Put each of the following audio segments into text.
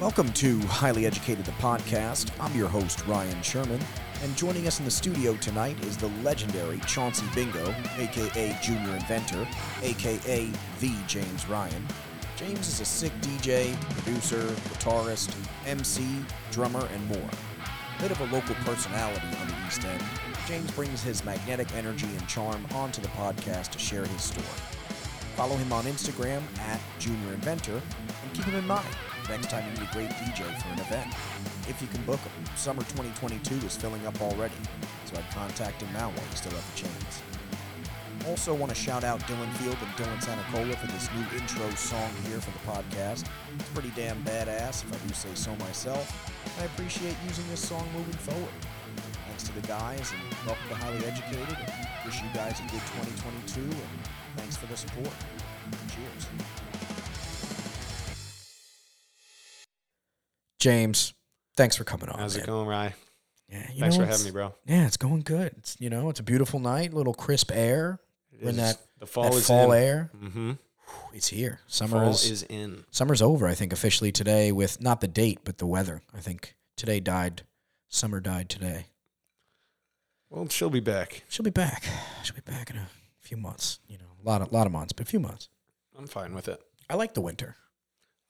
Welcome to Highly Educated the Podcast. I'm your host, Ryan Sherman, and joining us in the studio tonight is the legendary Chauncey Bingo, aka Junior Inventor, aka The James Ryan. James is a sick DJ, producer, guitarist, MC, drummer, and more. A bit of a local personality on the East End, James brings his magnetic energy and charm onto the podcast to share his story. Follow him on Instagram at Junior Inventor and keep him in mind next time you need a great DJ for an event. If you can book him, summer 2022 is filling up already, so I'd contact him now while you still have the chance. Also, want to shout out Dylan Field and Dylan Sanacola for this new intro song here for the podcast. It's pretty damn badass, if I do say so myself. And I appreciate using this song moving forward. Thanks to the guys, and welcome to Highly Educated. Wish you guys a good 2022, and thanks for the support. Cheers. James, thanks for coming on. How's man. it going, Rye? Yeah, you Thanks know, for having me, bro. Yeah, it's going good. It's you know, it's a beautiful night, little crisp air. When that the fall that is fall in. air, Mm-hmm. it's here. Summer Fall is, is in. summer's over. I think officially today with not the date, but the weather. I think today died. Summer died today. Well, she'll be back. She'll be back. She'll be back in a few months. You know, a lot of lot of months, but a few months. I'm fine with it. I like the winter.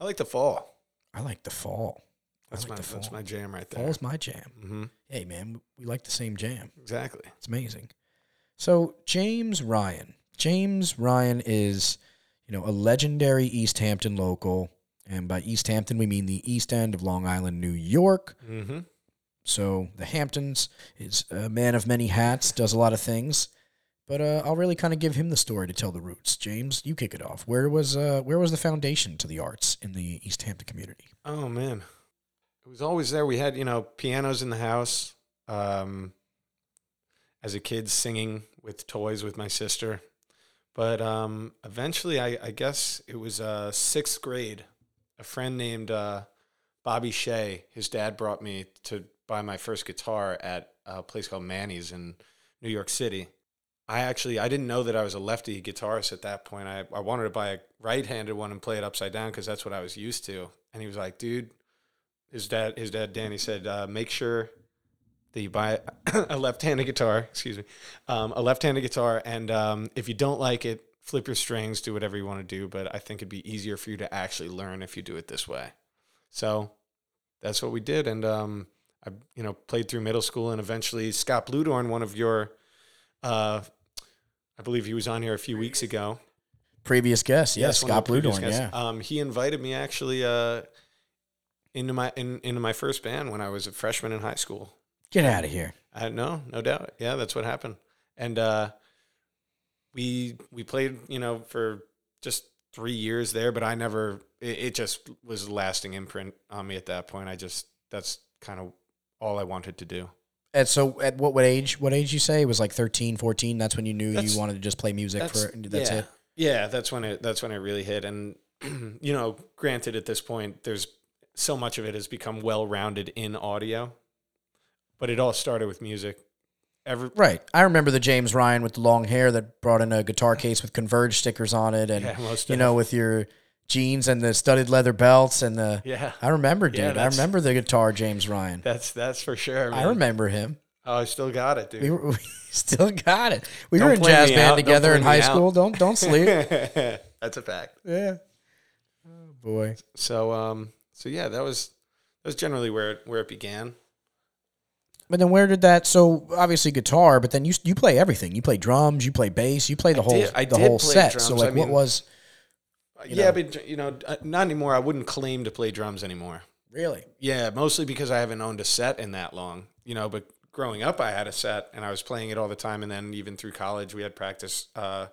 I like the fall. I like the fall. That's like my that's my jam right there. Fall's my jam. Mm-hmm. Hey man, we like the same jam. Exactly. It's amazing. So James Ryan. James Ryan is, you know, a legendary East Hampton local. And by East Hampton, we mean the East End of Long Island, New York. Mm-hmm. So the Hamptons is a man of many hats, does a lot of things. But uh, I'll really kind of give him the story to tell the roots. James, you kick it off. Where was uh, where was the foundation to the arts in the East Hampton community? Oh man, was always there. We had you know pianos in the house. Um, as a kid, singing with toys with my sister, but um, eventually, I, I guess it was uh, sixth grade. A friend named uh, Bobby Shea, his dad brought me to buy my first guitar at a place called Manny's in New York City. I actually I didn't know that I was a lefty guitarist at that point. I, I wanted to buy a right-handed one and play it upside down because that's what I was used to. And he was like, "Dude, his dad his dad Danny said, uh, make sure that you buy a left-handed guitar. Excuse me, um, a left-handed guitar, and um, if you don't like it, flip your strings, do whatever you want to do. But I think it'd be easier for you to actually learn if you do it this way. So that's what we did, and um, I you know played through middle school, and eventually Scott Bludorn, one of your uh, I believe he was on here a few weeks ago. Previous guest, yes, Scott Bludorn, yeah. Um, he invited me actually uh, into my in, into my first band when I was a freshman in high school. Get out of here. I no, no doubt. Yeah, that's what happened. And uh, we we played, you know, for just three years there, but I never. It, it just was a lasting imprint on me at that point. I just that's kind of all I wanted to do. And so at what, what age, what age you say? It was like 13, 14? That's when you knew That's- you wanted to just play music That's, for, that's yeah. it? Yeah, that's when it that's when it really hit. And you know, granted, at this point, there's so much of it has become well rounded in audio, but it all started with music. Every Right. I remember the James Ryan with the long hair that brought in a guitar case with Converge stickers on it, and yeah, you know, with your jeans and the studded leather belts and the. yeah, I remember, dude. Yeah, I remember the guitar James Ryan. that's that's for sure. I remember him. Oh, I still got it, dude. We, were, we still got it. We Don't were in jazz band out. Together in high out. school. Don't don't sleep. that's a fact. yeah. Oh boy. So um, so yeah, that was that was generally where it, where it began. But then where did that? So obviously guitar, but then you you play everything. You play drums, you play bass, you play the I whole did- the whole set. So like, I what mean- was You yeah, know. but you know, uh, not anymore. I wouldn't claim to play drums anymore. really? Yeah, mostly because I haven't owned a set in that long. You know, but growing up, I had a set and I was playing it all the time. And then even through college, we had practice uh,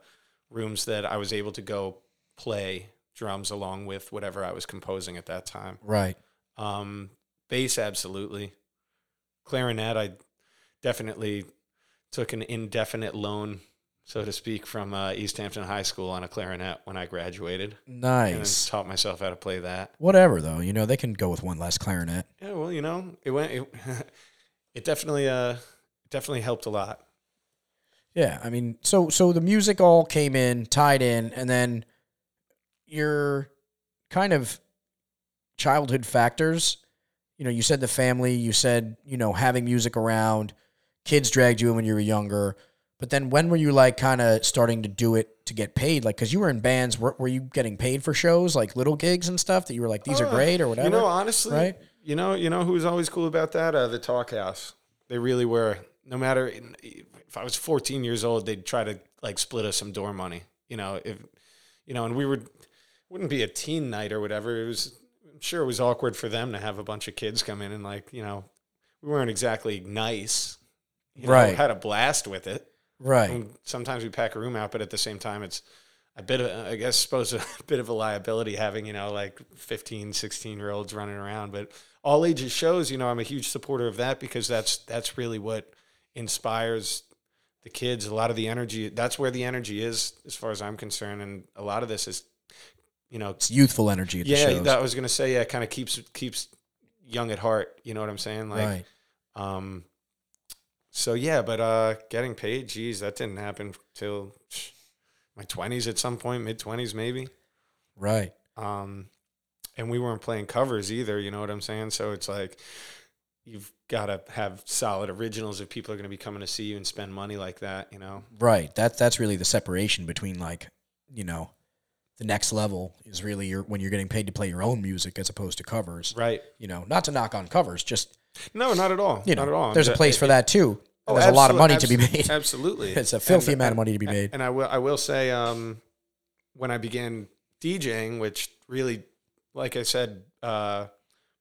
rooms that I was able to go play drums along with whatever I was composing at that time. Right. Um, bass, absolutely. Clarinet, I definitely took an indefinite loan, so to speak, from uh, East Hampton High School on a clarinet when I graduated. And Nice. taught myself how to play that. Whatever though, you know they can go with one less clarinet. Yeah, well, you know, it went. It, it definitely, uh, definitely helped a lot. Yeah, I mean, so so the music all came in, tied in, and then you're kind of childhood factors? You know, you said the family, you said, you know, having music around, kids dragged you in when you were younger. But then when were you like kind of starting to do it to get paid? Like, because you were in bands, were, were you getting paid for shows, like little gigs and stuff that you were like, these are Uh, great or whatever? You know, honestly, right? You know, you know who was always cool about that? Uh, the Talkhouse. They really were. No matter if I was 14 years old, they'd try to like split us some door money. You know, if you know, and we would wouldn't be a teen night or whatever. It was. I'm sure it was awkward for them to have a bunch of kids come in and like you know, we weren't exactly nice. You know, Right. Had a blast with it. Right. And sometimes we pack a room out, but at the same time, it's a bit of, I guess, suppose a bit of a liability having, you know, like 15, 16 year olds running around. But all ages shows, you know, I'm a huge supporter of that because that's, that's really what inspires the kids. A lot of the energy, that's where the energy is, as far as I'm concerned. And a lot of this is, you know, It's youthful energy yeah, that I was going to say, yeah, kind of keeps, keeps young at heart. You know what I'm saying? Like, right. um, so yeah, but uh, getting paid, geez, that didn't happen till my twenties at some point, mid twenties maybe. Right. Um, and we weren't playing covers either. You know what I'm saying? So it's like you've got to have solid originals if people are going to be coming to see you and spend money like that. You know? Right. That's that's really the separation between like, you know, the next level is really your when you're getting paid to play your own music as opposed to covers. Right? You know, not to knock on covers, just No, not at all. you know, not at all. there's a place for that too. Oh, there's a lot of money to be made. Absolutely, It's a filthy And- amount of money to be made. And I will, I will say, um, when I began DJing, which really, like I said uh,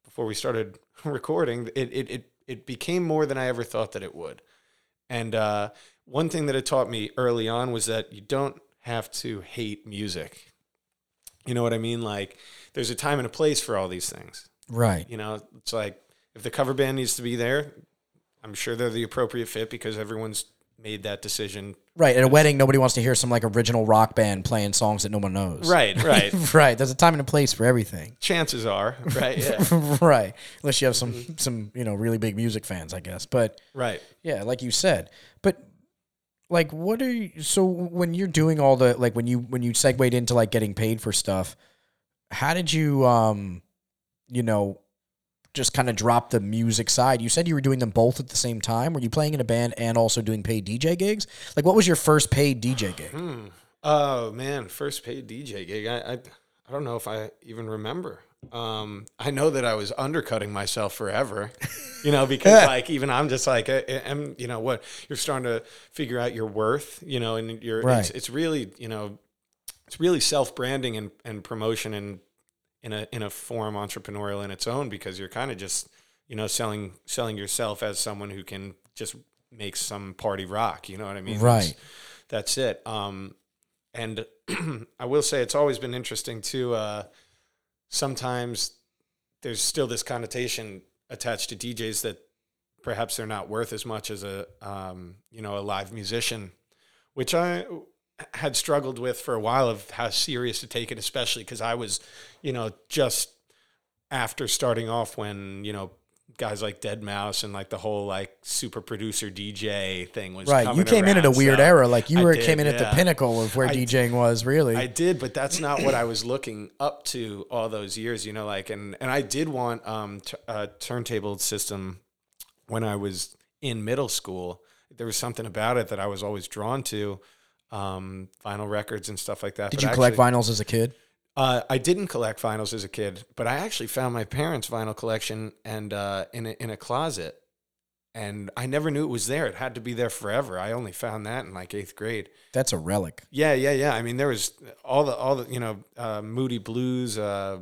before we started recording, it, it it it became more than I ever thought that it would. And uh, one thing that it taught me early on was that you don't have to hate music. You know what I mean? Like, there's a time and a place for all these things. Right. You know, it's like if the cover band needs to be there, I'm sure they're the appropriate fit because everyone's made that decision. Right. At a wedding, nobody wants to hear some like original rock band playing songs that no one knows. Right, right. right. There's a time and a place for everything. Chances are, right? Yeah. right. Unless you have some Mm-hmm. some, you know, really big music fans, I guess. But right. Yeah, like you said. But like what are you so when you're doing all the like when you when you segued into like getting paid for stuff, how did you um you know just kind of drop the music side? You said you were doing them both at the same time. Were you playing in a band and also doing paid DJ gigs? Like what was your first paid DJ gig? Hmm. Oh man, first paid DJ gig. I, I I don't know if I even remember. Um, I know that I was undercutting myself forever, you know, because like even I'm just like, I, am you know what you're starting to figure out your worth, you know, and you're Right. it's, it's really you know it's really self branding and, and promotion and in a in a form entrepreneurial in its own because you're kind of just you know selling selling yourself as someone who can just make some party rock. You know what I mean? Right. That's, that's it. Um, and I will say it's always been interesting too. Uh, sometimes there's still this connotation attached to DJs that perhaps they're not worth as much as a um, you know a live musician, which I had struggled with for a while of how serious to take it, especially because I was, you know, just after starting off when you know guys like Deadmau5 and like the whole like super producer DJ thing was Right. You came in at a weird so era. Like you were did, came in at the pinnacle of where I- DJing was, really. I did, but that's not what I was looking up to all those years, you know, like, and, and I did want um, t- a turntable system when I was in middle school. There was something about it that I was always drawn to, um, vinyl records and stuff like that. Did But you collect actually- vinyls as a kid? Uh, I didn't collect vinyls as a kid, but I actually found my parents' vinyl collection and uh, in a, in a closet, and I never knew it was there. It had to be there forever. I only found that in like eighth grade. That's a relic. Yeah, yeah, yeah. I mean, there was all the all the you know uh, Moody Blues, uh,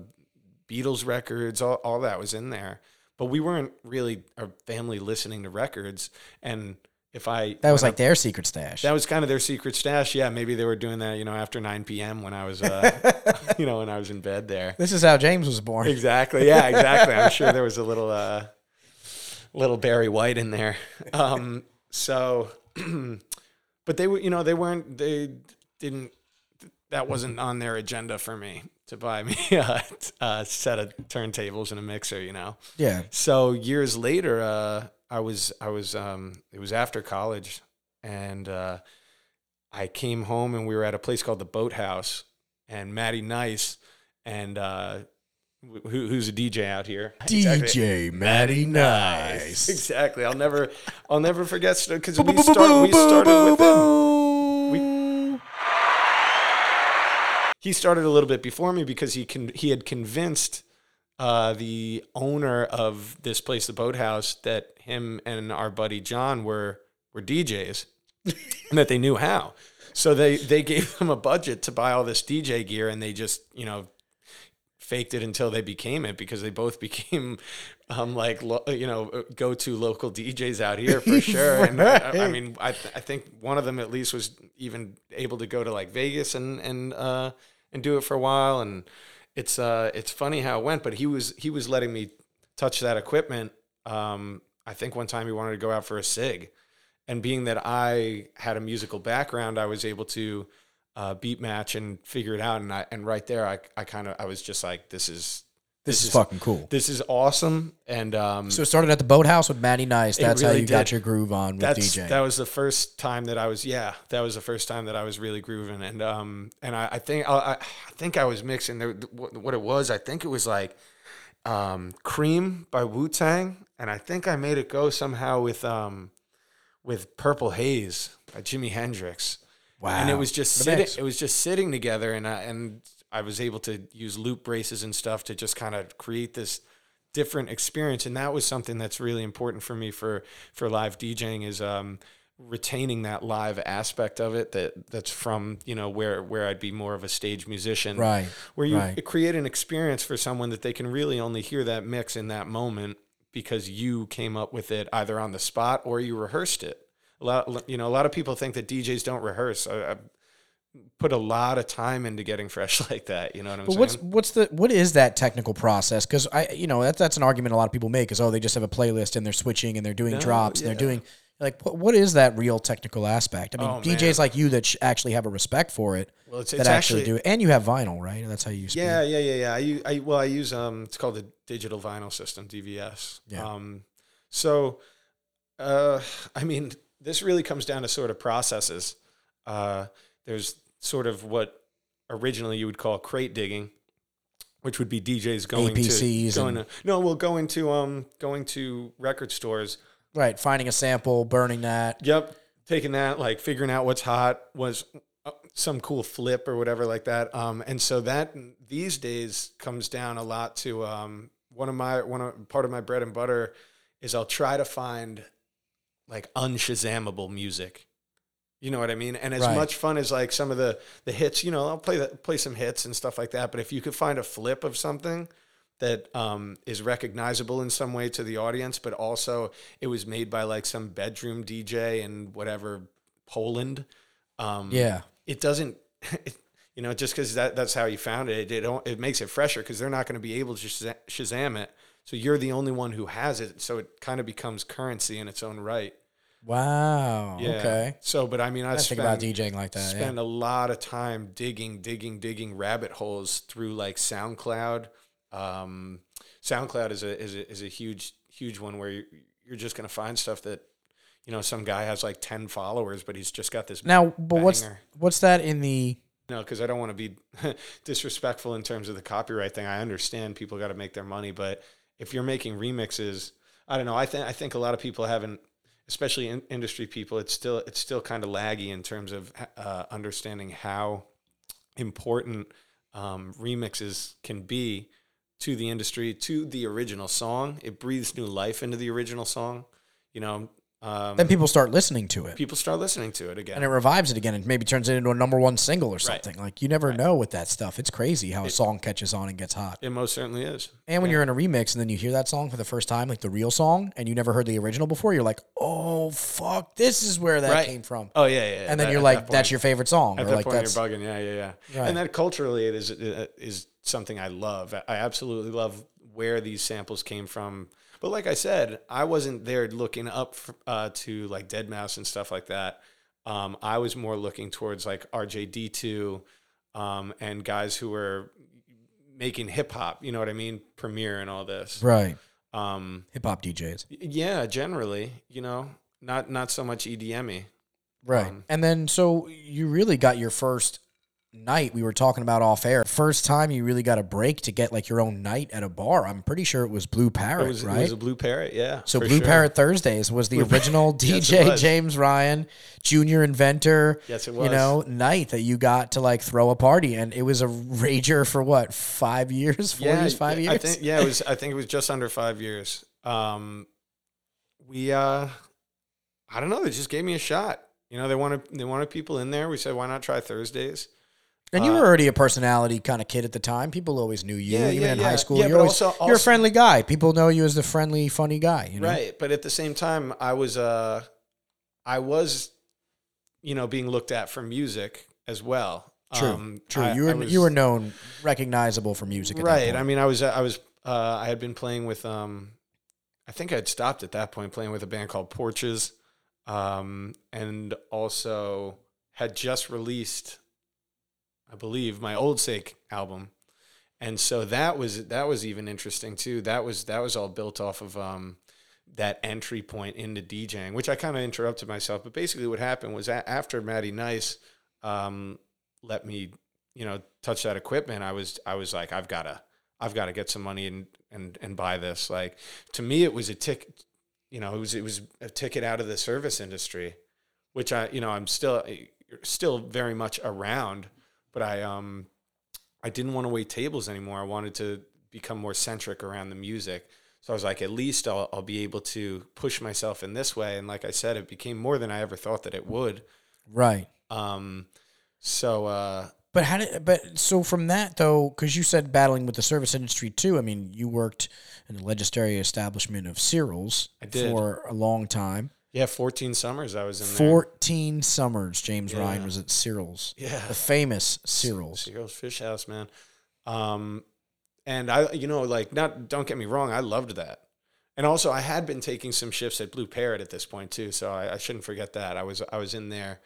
Beatles records, all all that was in there. But we weren't really a family listening to records. And if I That was like their secret stash. That was kind of their secret stash. Yeah, maybe they were doing that you know after nine p.m. when I was uh, you know when I was in bed there. this is how James was born. Exactly. Yeah, exactly. I'm sure there was a little uh little Barry White in there. Um so but they were you know, they weren't they didn't that wasn't on their agenda for me to buy me a, a set of turntables and a mixer, you know. Yeah. So years later, uh, I was I was um, it was after college, and uh, I came home and we were at a place called the Boathouse, and Matty Nice and uh, who, who's a DJ out here. DJ Matty Nice. Exactly. I'll never, I'll never forget because we, start, we started with him. We, he started a little bit before me because he can he had convinced uh, the owner of this place, the Boathouse, that him and our buddy John were were DJs and that they knew how. So they they gave them a budget to buy all this DJ gear, and they just you know faked it until they became it because they both became um, like lo- you know go to local DJs out here for sure. And I, I mean, I th- I think one of them at least was even able to go to like Vegas and and uh, and do it for a while. And it's uh it's funny how it went, but he was he was letting me touch that equipment. Um, I think one time he wanted to go out for a sig, and being that I had a musical background, I was able to uh, beat match and figure it out. And I and right there, I I kind of I was just like, this is This, is, fucking cool. this is awesome. And um, So it started at the boathouse with Matty Nice. That's how really you got your groove on with that's DJ. that was the first time that I was yeah that was the first time that I was really grooving and um and I, I think I, I think I was mixing the, what, what it was I think it was like um Cream by Wu Tang and I think I made it go somehow with um with Purple Haze by Jimi Hendrix wow. and it was just The sitting mix. it was just sitting together and I, and I was able to use loop braces and stuff to just kind of create this different experience and that was something that's really important for me for for live DJing is um retaining that live aspect of it that that's from you know where where I'd be more of a stage musician Right. where you right. create an experience for someone that they can really only hear that mix in that moment because you came up with it either on the spot or you rehearsed it. A lot, you know, a lot of people think that DJs don't rehearse. I, I put a lot of time into getting fresh like that. You know what I'm But saying? what's what's the what is that technical process? Because I you know that's that's an argument a lot of people make is oh they just have a playlist and they're switching and they're doing No, drops and they're doing like what, what is that real technical aspect? I mean Oh, DJs man. like you that sh- actually have a respect for it well, it's, that it's actually, actually, do it and you have vinyl right that's how you speak. Yeah, yeah, yeah, yeah. I, I well, I use um, it's called the digital vinyl system, DVS. Yeah. Um, so, uh, I mean, this really comes down to sort of processes. Uh, there's sort of what originally you would call crate digging, which would be DJs going APCs to going to no, well, going to um, going to record stores. right finding a sample burning that Yep, taking that, like figuring out what's hot was uh, some cool flip or whatever like that. Um, and so that these days comes down a lot to um, one of my one of part of my bread and butter is I'll try to find like unshazamable music. You know what I mean? And as Right. much fun as like some of the the hits, you know, I'll play that play some hits and stuff like that. But if you could find a flip of something that um, is recognizable in some way to the audience, but also it was made by like some bedroom DJ in whatever Poland. Um, yeah it doesn't. It, you know, just because that, that's how you found it, it, don't, it makes it fresher because they're not going to be able to Shaza- Shazam it. So you're the only one who has it. So it kind of becomes currency in its own right. Wow Yeah. okay So, but I mean, I, I think about spend, DJing like that yeah. spend a lot of time digging, digging, digging rabbit holes through like SoundCloud. Um, SoundCloud is a is a is a huge huge one where you're, you're just gonna find stuff that you know some guy has like ten followers, but he's just got this. now but what's what's that in the No, because I don't want to be disrespectful in terms of the copyright thing. I understand people got to make their money, but if you're making remixes, I don't know. I think I think a lot of people haven't, especially in industry people. It's still it's still kind of laggy in terms of uh, understanding how important um, remixes can be to the industry, to the original song. It breathes new life into the original song. You know, um, then people start listening to it people start listening to it again. and it revives it again and maybe turns it into a number one single or something. Like you never know with that stuff. It's crazy how a song catches on and gets hot. it most certainly is. And when you're in a remix and then you hear that song for the first time, like the real song, and you never heard the original before, you're like, "Oh fuck, this is where that Right. came from." Oh yeah, yeah. and then that- you're like, that "That's your favorite song," At or that like point, that's you're bugging. Yeah, yeah, yeah. Right. And that culturally, it is uh, is something I love. I absolutely love where these samples came from. But like I said, I wasn't there looking up uh, to like Deadmau5 and stuff like that. Um, I was more looking towards like RJD2 um, and guys who were making hip hop. You know what I mean? Premier and all this. right. Um, Hip hop DJs, yeah, generally, you know, not not so much EDM-y. right? Um, and then so you really got your first night we were talking about off air. First time you really got a break to get like your own night at a bar. I'm pretty sure it was Blue Parrot, It was, right? it was a Blue Parrot, yeah. so Blue sure. Parrot Thursdays was the original Yes, DJ was. James Ryan Junior Inventor. Yes, it was. You know, night that you got to like throw a party, and it was a rager for what five years, four years, five years. I think yeah, it was. I think it was just under five years. Um, we uh, I don't know. They just gave me a shot. You know, they wanted they wanted people in there. We said, why not try Thursdays? And you Uh, were already a personality kind of kid at the time. People always knew you, Yeah, even yeah, in yeah. high school. Yeah, you're, always, also- you're a friendly guy. People know you as the friendly, funny guy. You know? Right, but at the same time, I was uh, I was, you know, being looked at for music as well. True, Um, true. I- you were was- you were known, recognizable for music. At That right. I mean, I was I was uh, I had been playing with um, I think I'd stopped at that point playing with a band called Porches, um, and also had just released, I believe, my Old Sake album, and so that was that was even interesting too. That was that was all built off of um, that entry point into DJing, which I kind of interrupted myself. But basically, what happened was a- after Matty Nice um, let me, you know, touch that equipment, I was I was like, I've gotta I've got to get some money and and and buy this. Like to me, it was a tick. You know, it was it was a ticket out of the service industry, which I you know I'm still still very much around, but I um I didn't want to wait tables anymore. I wanted to become more centric around the music. So I was like, at least I'll, I'll be able to push myself in this way. And like I said, it became more than I ever thought that it would. right. Um, so uh, But how did? But so from that though, because you said battling with the service industry too. I mean, you worked in the legislative establishment of Cyril's I did. for a long time. Yeah, 14 summers I was in there. Fourteen summers, James Ryan was at Cyril's, Yeah. the famous Cyril's. Cyril's Fish House, man. Um, and I, you know, like, not, don't get me wrong, I loved that. And also, I had been taking some shifts at Blue Parrot at this point too, so I, I shouldn't forget that. I was, I was in there.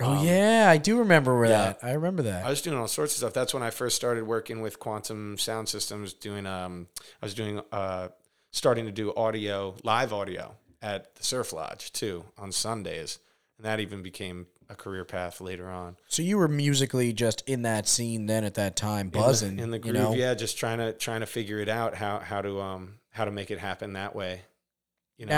Oh Um, yeah, I do remember where yeah. that. I remember that. I was doing all sorts of stuff. That's when I first started working with Quantum Sound Systems. Doing, um, I was doing, uh, starting to do audio, live audio at the Surf Lodge too on Sundays, and that even became a career path later on. so you were musically just in that scene then at that time, in the- buzzing in the, you groove. know? Yeah, just trying to trying to figure it out how how to um how to make it happen that way. You know,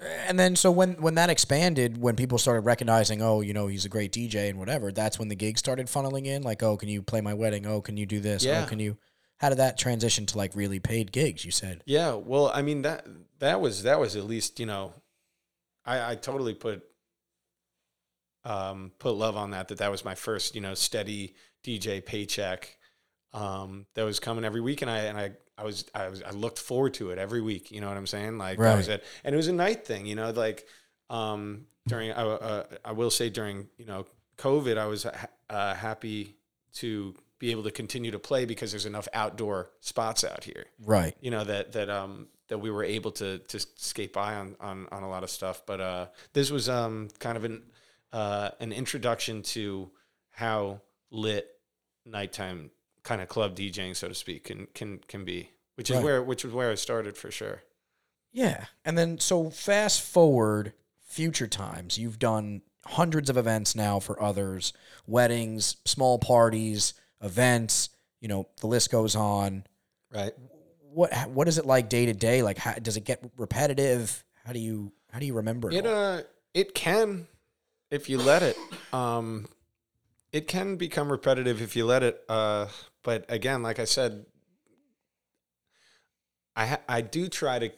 Now, and then so when when that expanded, when people started recognizing, oh, you know, he's a great DJ and whatever, that's when the gigs started funneling in. Like, oh, can you play my wedding? Oh, can you do this? Yeah. Oh, can you? How did that transition to like really paid gigs? You said. yeah. Well, I mean that that was that was at least you know, I I totally put um put love on that that that was my first you know steady DJ paycheck. Um that was coming every week and I and I I was I was I looked forward to it every week you know what I'm saying? Like that was it. And it was a night thing you know like um during I uh, I will say during you know COVID I was ha- uh, happy to be able to continue to play because there's enough outdoor spots out here. Right. you know that that um that we were able to to skate by on on on a lot of stuff but uh this was um kind of an uh an introduction to how lit nighttime kind of club DJing so to speak can can can be which is Right. where which was where I started for sure Yeah. And then so fast forward future times, you've done hundreds of events now for others, weddings, small parties, events, you know, the list goes on. right What what is it like day to day? Like how, does it get repetitive? How do you how do you remember it? It uh it can if you let it. Um it can become repetitive if you let it. Uh but again, like I said, I ha- I do try to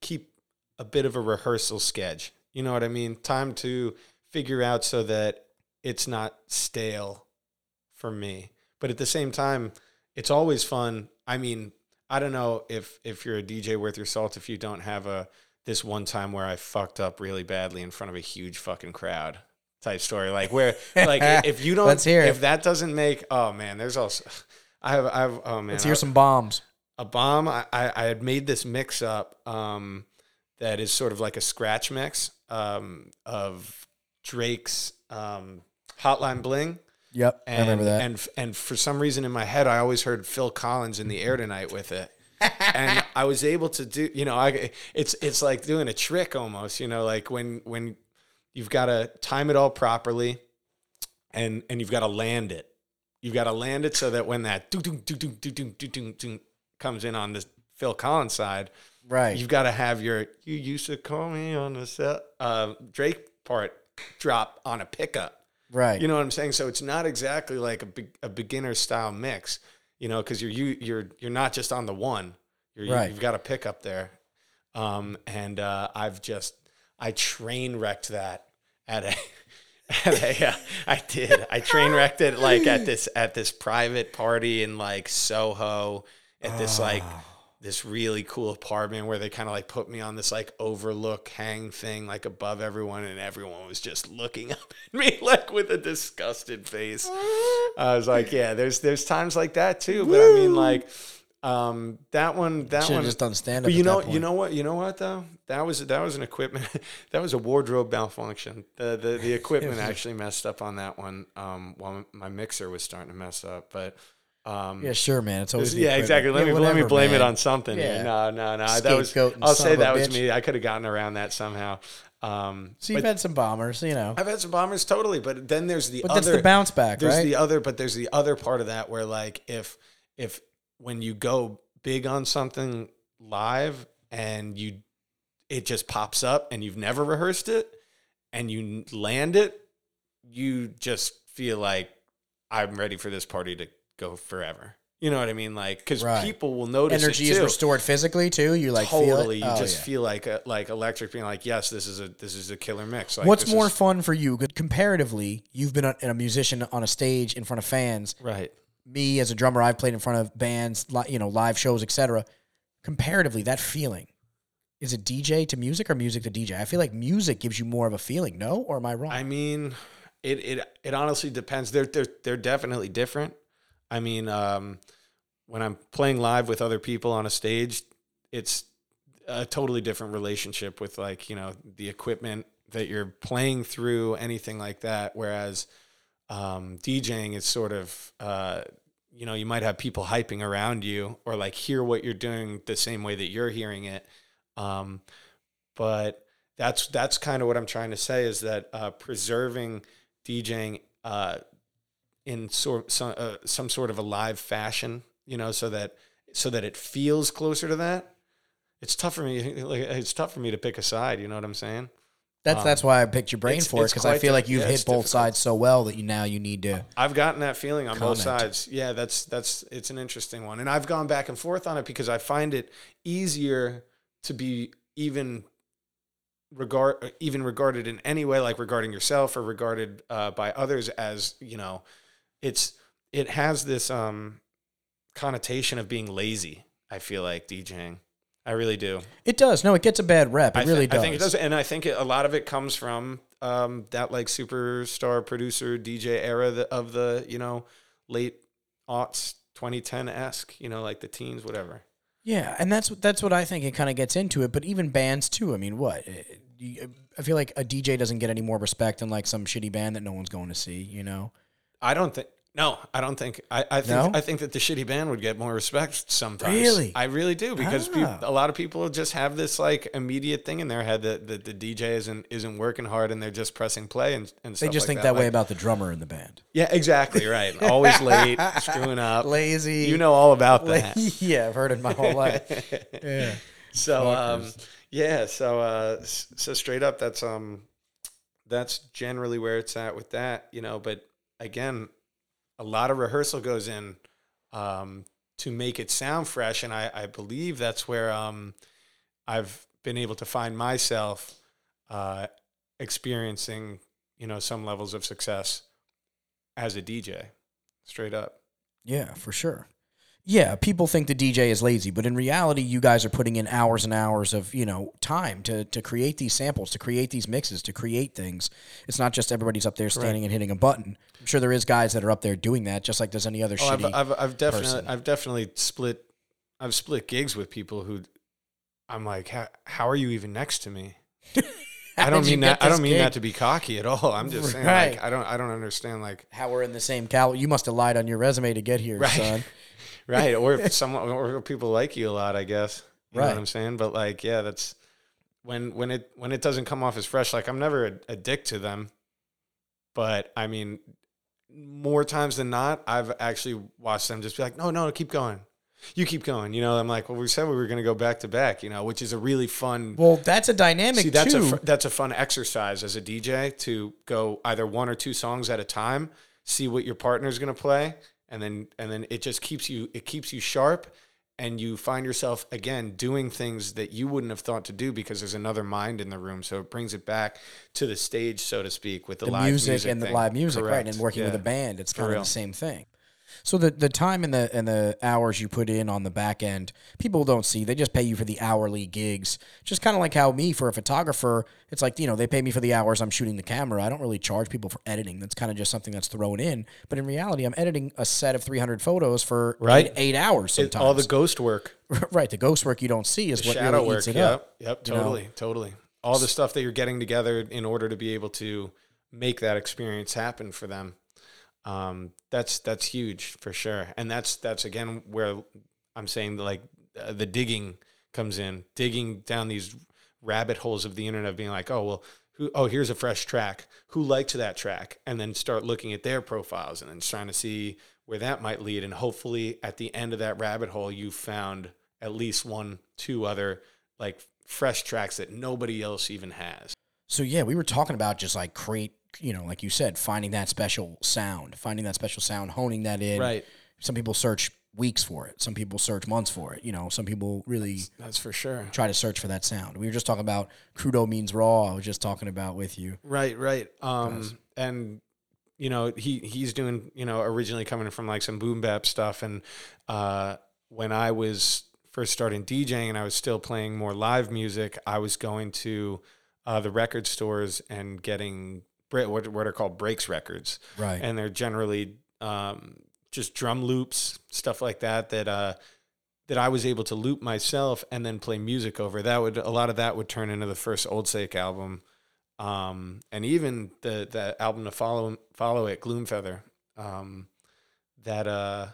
keep a bit of a rehearsal sketch. You know what I mean? Time to figure out so that it's not stale for me. But at the same time, it's always fun. I mean, I don't know if if you're a DJ worth your salt if you don't have a this one time where I fucked up really badly in front of a huge fucking crowd type story. Like where like if you don't Let's hear it. if that doesn't make oh man, there's also I have I have oh man. Let's I- hear some bombs. a bomb. I, I, I had made this mix up um, that is sort of like a scratch mix um, of Drake's um, Hotline Bling. Yep, And, I remember that. And and for some reason in my head, I always heard Phil Collins in the air tonight with it. and I was able to do, you know, I it's it's like doing a trick almost, you know, like when when you've got to time it all properly, and and you've got to land it you've got to land it so that when that doo doo doo doo doo doo doo doo doo comes in on the Phil Collins side, Right. you've got to have your "You used to call me on the set" uh, Drake part drop on a pickup. Right. You know what I'm saying? So it's not exactly like a, be- a beginner style mix, you know, because you're you you're you're not just on the one. You're, right. You've got a pickup there, um, and uh, I've just I train wrecked that at a. At a, uh, I did. I train wrecked it like at this at this private party in like Soho at this like Ah. This really cool apartment where they kind of like put me on this like overlook hang thing like above everyone and everyone was just looking up at me like with a disgusted face. I was like, yeah, there's there's times like that too, but I mean like um that one that Should one just done stand up. you know, you know what, you know what though? That was that was an equipment, that was a wardrobe malfunction. The the, the equipment actually messed up on that one. Um, while my mixer was starting to mess up, but um, Yeah, sure, man. It's always yeah, exactly. Let Yeah, me let me whatever, blame it on something. Yeah. No, no, no. That was. I'll say that was bitch. me. I could have gotten around that somehow. Um, So you've had some bombers, you know. I've had some bombers, totally. But then there's the But other. that's the bounce back, there's right? the other, but there's the other part of that where like if if when you go big on something live and you it just pops up and you've never rehearsed it and you land it, you just feel like I'm ready for this party to go forever. You know what I mean? Like because Right. people will notice Energy is restored physically too. You like totally. You Oh, just yeah. feel like a, like electric, being like, yes, this is a this is a killer mix. Like, What's more is- fun for you? Comparatively, you've been a, a musician on a stage in front of fans. right? Me as a drummer, I've played in front of bands, li- you know, live shows, etc. Comparatively, that feeling is it DJ to music or music to DJ? I feel like music gives you more of a feeling. No, or am I wrong? I mean, it it it honestly depends. They're they're they're definitely different. I mean, um, when I'm playing live with other people on a stage, it's a totally different relationship with like you know the equipment that you're playing through, anything like that. Whereas um, DJing is sort of uh, you know you might have people hyping around you or like hear what you're doing the same way that you're hearing it. Um, but that's that's kind of what I'm trying to say is that uh, preserving DJing uh, in sort some uh, some sort of a live fashion, you know, so that so that it feels closer to that. It's tough for me. Like, it's tough for me to pick a side. You know what I'm saying? that's um, that's why I picked your brain it's- for it because I feel like you've yeah, hit both difficult. sides so well that you now you need to. I've gotten that feeling on both sides. Yeah, that's that's it's an interesting one, and I've gone back and forth on it because I find it easier to be even regard even regarded in any way like regarding yourself or regarded uh, by others as you know it's it has this um connotation of being lazy i feel like djing i really do It does. No, it gets a bad rep. It I, thi- really I think it does, and I think it, a lot of it comes from um, that like superstar producer DJ era the, of the you know late aughts, 2010 esque, you know, like the teens, whatever. Yeah, and that's that's what I think. It kind of gets into it, but even bands too. I mean, what? Eh, I feel like a DJ doesn't get any more respect than like some shitty band that no one's going to see. You know? I don't think. No, I don't think. I, I think. No? I think that the shitty band would get more respect sometimes. Really? I really do because Ah. a lot of people just have this like immediate thing in their head that, that the DJ isn't isn't working hard and they're just pressing play and and They just like think that, way Like- about the drummer in the band. Yeah, exactly right. Always late, screwing up. Lazy. You know all about that. yeah, I've heard it my whole life. Yeah. So um, yeah, so uh, so straight up, that's um, that's generally where it's at with that, you know. But again, a lot of rehearsal goes in um, to make it sound fresh, and I, I believe that's where um, I've been able to find myself uh, experiencing, you know, some levels of success as a DJ, straight up. Yeah, for sure. Yeah, people think the DJ is lazy, but in reality, you guys are putting in hours and hours of you know time to to create these samples, to create these mixes, to create things. It's not just everybody's up there standing and hitting a button. I'm sure there is guys that are up there doing that, just like there's any other Oh, I've, shitty. I've, I've definitely, person. I've definitely split, I've split gigs with people who, I'm like, how, how are you even next to me? How I don't did you mean that. I don't mean gig? that to be cocky at all. I'm just saying, Right. like, I don't, I don't understand, like, How we're in the same cal. You must have lied on your resume to get here, Right. son. right? Or if someone, or people like you a lot, I guess. You know Right. what I'm saying? But like, yeah, that's when when it when it doesn't come off as fresh. Like, I'm never a, a dick to them, but I mean, more times than not, I've actually watched them just be like, no, no, keep going. You keep going. You know, I'm like, well, we said we were going to go back to back. You know, which is a really fun. Well, that's a dynamic See, that's too. a fu- that's a fun exercise as a DJ to go either one or two songs at a time, see what your partner's going to play, and then and then it just keeps you it keeps you sharp, and you find yourself again doing things that you wouldn't have thought to do because there's another mind in the room. So it brings it back to the stage, so to speak, with the, the live music, and the live music, right? And working with a band, it's kind of real. the same thing. So the the time and the and the hours you put in on the back end, people don't see. They just pay you for the hourly gigs. Just kind of like how me for a photographer, it's like you know they pay me for the hours I'm shooting the camera. I don't really charge people for editing. That's kind of just something that's thrown in. But in reality, I'm editing a set of 300 photos for Right. eight, eight hours sometimes. all the ghost work, right, the ghost work you don't see is what shadow really work. eats it Yep, up. yep, you know? totally, totally. All the stuff that you're getting together in order to be able to make that experience happen for them. Um, that's that's huge for sure, and that's that's again where I'm saying like uh, the digging comes in, digging down these rabbit holes of the internet, being like, oh well, who? Oh, here's a fresh track. Who liked that track? And then start looking at their profiles and then trying to see where that might lead. And hopefully, at the end of that rabbit hole, you found at least one, two other like fresh tracks that nobody else even has. So yeah, we were talking about just like create, you know, like you said, finding that special sound, finding that special sound, honing that in. Right. Some people search weeks for it. Some people search months for it. You know, some people really That's for sure. try to search for that sound. We were just talking about crudo means raw. I was just talking about with you. Right, right. Um, and you know, he he's doing, you know, originally coming from like some boom bap stuff, and uh, when I was first starting DJing and I was still playing more live music, I was going to uh, the record stores and getting what what are called breaks records, Right. and they're generally um, just drum loops, stuff like that. That uh, that I was able to loop myself and then play music over. That would a lot of that would turn into the first Old Sake album, um, and even the the album to follow follow it, Gloomfeather. Um, that uh,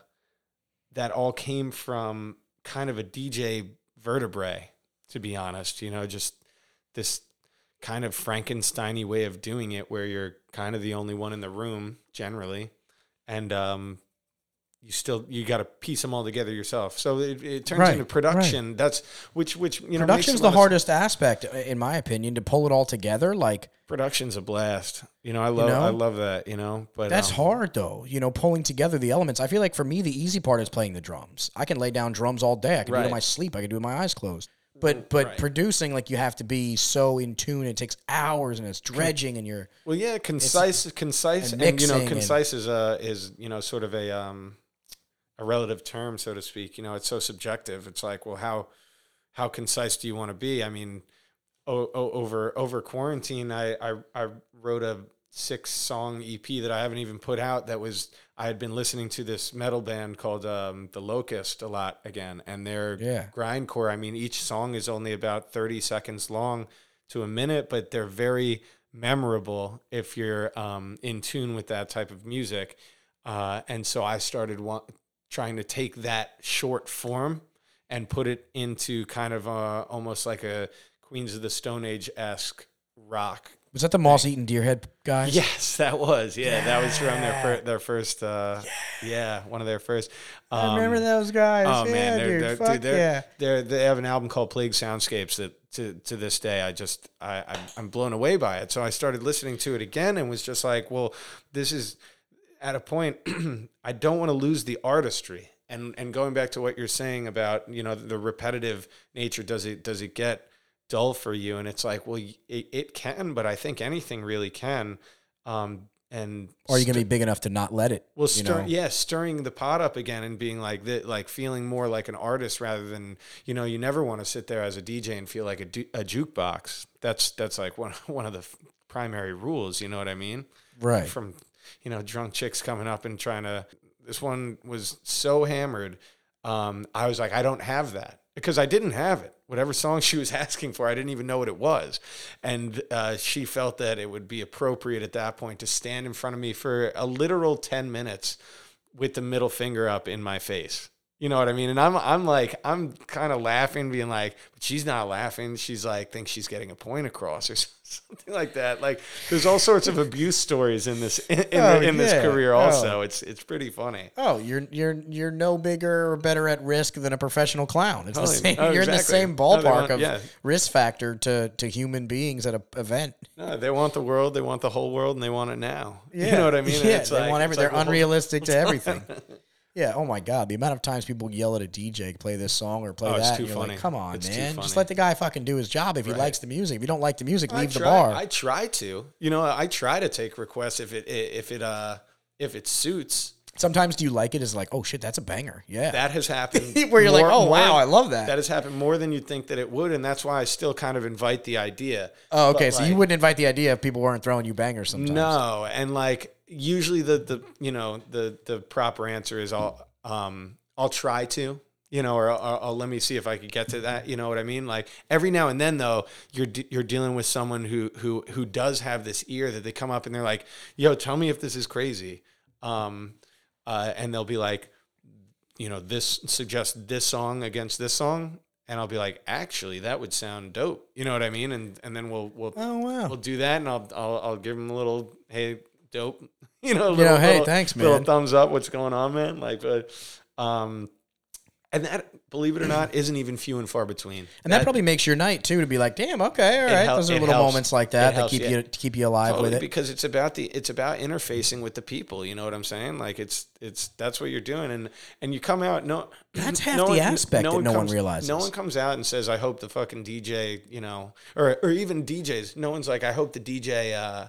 that all came from kind of a DJ vertebrae, to be honest. You know, just this kind of Frankensteiny way of doing it, where you're kind of the only one in the room generally, and um, you still you got to piece them all together yourself. So it, it turns Right, into production. That's which which you know Production's the hardest aspect, in my opinion, to pull it all together. Like Production's a blast. You know, I love know? I love that. You know, but that's um, hard though. You know, pulling together the elements. I feel like for me, the easy part is playing the drums. I can lay down drums all day. I can do it in my sleep. I can do it with my eyes closed. But but right. producing like you have to be so in tune. It takes hours and it's dredging and you're Well, yeah, concise, concise, and and, you know, mixing and- concise is a is you know sort of a um a relative term, so to speak. You know, it's so subjective. It's like, well, how how concise do you want to be? I mean, o- o- over over quarantine, I, I I wrote a six song EP that I haven't even put out. That was I had been listening to this metal band called um, The Locust a lot again, and their Yeah. grindcore. I mean, each song is only about thirty seconds long to a minute, but they're very memorable if you're um, in tune with that type of music. Uh, and so I started wa- trying to take that short form and put it into kind of uh, almost like a Queens of the Stone Age esque rock. Was that the moss eaten deer head guys? Yes, that was. Yeah, that was from their fir- their first. Uh, yeah. one of their first. I remember um, those guys. Oh yeah, man, they're, dude, they're, fuck dude, they're, yeah. they're, they have an album called Plague Soundscapes that to, to this day I just I I'm, I'm blown away by it. So I started listening to it again and was just like, well, this is at a point I don't want to lose the artistry. And and going back to what you're saying about you know the repetitive nature, does it does it get dull for you? And it's like, well, it, it can, but I think anything really can. Um, and Or are you gonna be big enough to not let it? well, stir, know? yeah, stirring the pot up again and being like that, like feeling more like an artist rather than you know. You never want to sit there as a DJ and feel like a, du- a jukebox. That's that's like one one of the f- primary rules. You know what I mean? right. From you know drunk chicks coming up and trying to. This one was so hammered. Um, I was like, I don't have that because I didn't have it. Whatever song she was asking for, I didn't even know what it was. And uh, she felt that it would be appropriate at that point to stand in front of me for a literal 10 minutes with the middle finger up in my face. You know what I mean? And I'm I'm like I'm kind of laughing, being like, but she's not laughing. She's like thinks she's getting a point across or something like that. Like there's all sorts of abuse stories in this in, in, Oh, in this yeah. career. Oh. Also, it's it's pretty funny. Oh, you're you're you're no bigger or better at risk than a professional clown. It's the same. Oh, you're in the exactly. same No, ballpark want- of yeah. risk factor to to human beings at an event. No, they want the world, they want the whole world, and they want it now. Yeah. You know what I mean? Yeah, they like, want every, They're the whole- unrealistic to everything. Yeah. Oh my God, the amount of times people yell at a DJ, play this song or play Oh, it's that. too and you're funny. like, come on, It's too man, just funny. let the guy fucking do his job. If he Right. likes the music, if you don't like the music, I leave the try- bar. I try to. You know, I try to take requests if it if it uh if it suits. Sometimes do you like it? Is like, oh shit, that's a banger. Yeah. That has happened. Where you're like, more- oh more- wow, I love that. That has happened more than you'd think that it would, and that's why I still kind of invite the idea. oh, okay. But, So you like, wouldn't invite the idea if people weren't throwing you bangers sometimes. No, and like usually the the you know the the proper answer is I'll um I'll try to you know or I'll, I'll let me see if I could get to that. You know what I mean? Like every now and then though you're de- you're dealing with someone who who who does have this ear that they come up and they're like, "Yo, tell me if this is crazy," um, uh, and they'll be like, you know, this suggests this song against this song. And I'll be like, actually, that would sound dope. You know what I mean? And and then we'll we'll Oh wow. we'll do that, and I'll I'll, I'll give them a little hey dope, you know, a You know, hey, little- thanks, little man. thumbs up. What's going on, man? Like, but um, and that believe it or not isn't even few and far between. And that, probably makes your night too to be like, damn, okay, all right. Those are little helps. moments like that that keep yeah. you to keep you alive Totally, with it. because it's about the it's about interfacing with the people. You know what I'm saying? Like it's it's that's what you're doing, and and you come out no. That's half no the one- aspect that no one realizes. No one comes out and says, "I hope the fucking DJ," you know, or or even DJs. No one's like, "I hope the DJ." Uh,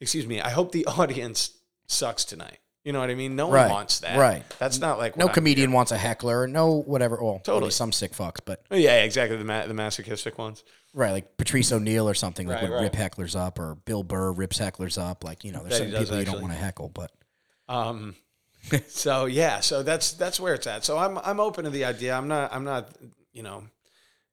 excuse me. I hope the audience sucks tonight. You know what I mean? No Right, one wants that. right. That's not like No I'm comedian wants a heckler. No whatever. Well, totally. Some sick fucks, but Oh, yeah, exactly. The ma- the masochistic ones. right, like Patrice O'Neill or something like Right, would right. rip hecklers up, or Bill Burr rips hecklers up. Like you know, there's certain does, people you don't want to heckle, but Um, so yeah, so that's that's where it's at. So I'm I'm open to the idea. I'm not I'm not you know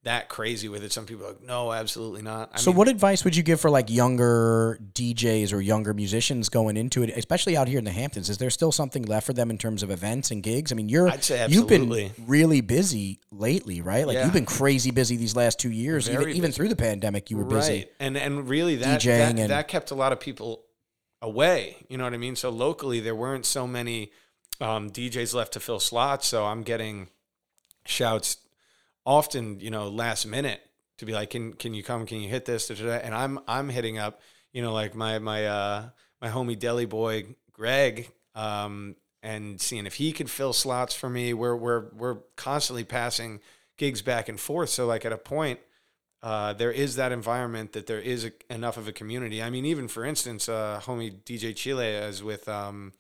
that crazy with it. Some people are like, no, absolutely not. I so mean, what advice would you give for like younger DJs or younger musicians going into it, especially out here in the Hamptons? Is there still something left for them in terms of events and gigs? I mean, you're you've been really busy lately, right? Like Yeah. you've been crazy busy these last two years. Even Very even busy. through the pandemic, you were busy. Right. And and really that DJing that, and- that kept a lot of people away. You know what I mean? So locally there weren't so many um, DJs left to fill slots. So I'm getting shouts often, you know, last minute to be like, can can you come? Can you hit this? And I'm I'm hitting up, you know, like my my uh my homie deli boy Greg. Um, and seeing if he could fill slots for me. We're we're we're constantly passing gigs back and forth. So like at a point, uh, there is that environment that there is a, enough of a community. I mean, even for instance, uh, homie DJ Chile is with um,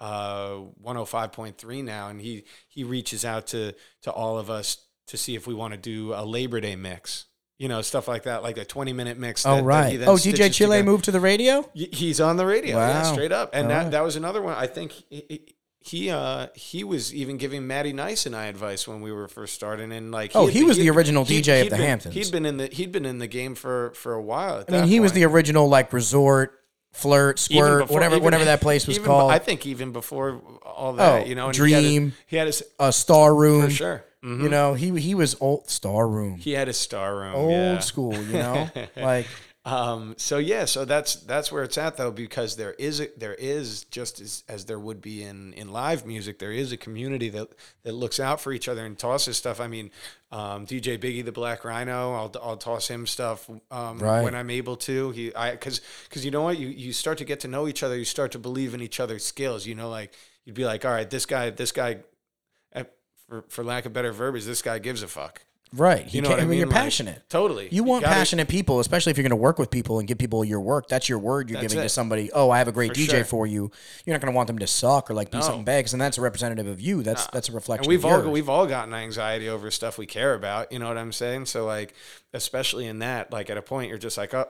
uh, 105.3 now, and he he reaches out to to all of us to see if we want to do a Labor Day mix. You know, stuff like that, like a 20 minute mix. Oh that- that right. he then Oh, DJ Chile together. moved to the radio. He's on the radio, yeah, straight up. And All that, right. that was another one. I think he he, uh, he was even giving Matty Nice and I advice when we were first starting. And like, Oh, he been- was the he'd- original he'd- DJ of he'd the been- Hamptons. He'd been in the he'd been in the game for for a while. I mean, that he was the original like resort flirt squirt before- whatever even- whatever that place was even- called. I think even before all that, Oh, you know, and he had his- Dream. He had his, a star room. for sure. Mhm. You know, he he was old star room, He had his star room. old yeah. school. You know, like Um, so yeah, so that's that's where it's at though, because there is a, there is just as, as there would be in, in live music, there is a community that that looks out for each other and tosses stuff. I mean, um, DJ Biggie the Black Rhino, I'll I'll toss him stuff um, Right. when I'm able to. He I because because you know what you you start to get to know each other, you start to believe in each other's skills. You know, like you'd be like, all right, this guy this guy. For, for lack of better verbiage, this guy gives a fuck. right. He You know what I mean? You're Like, passionate. Totally. You want gotta- passionate people, especially if you're going to work with people and give people your work. That's your word you're giving to somebody. Oh, I have a great For DJ sure. for you. You're not going to want them to suck or like be No. something bad, because then that's a representative of you. That's that's a reflection. And we've of all yours. we've all gotten anxiety over stuff we care about. You know what I'm saying? So like, especially in that, like at a point, you're just like, oh,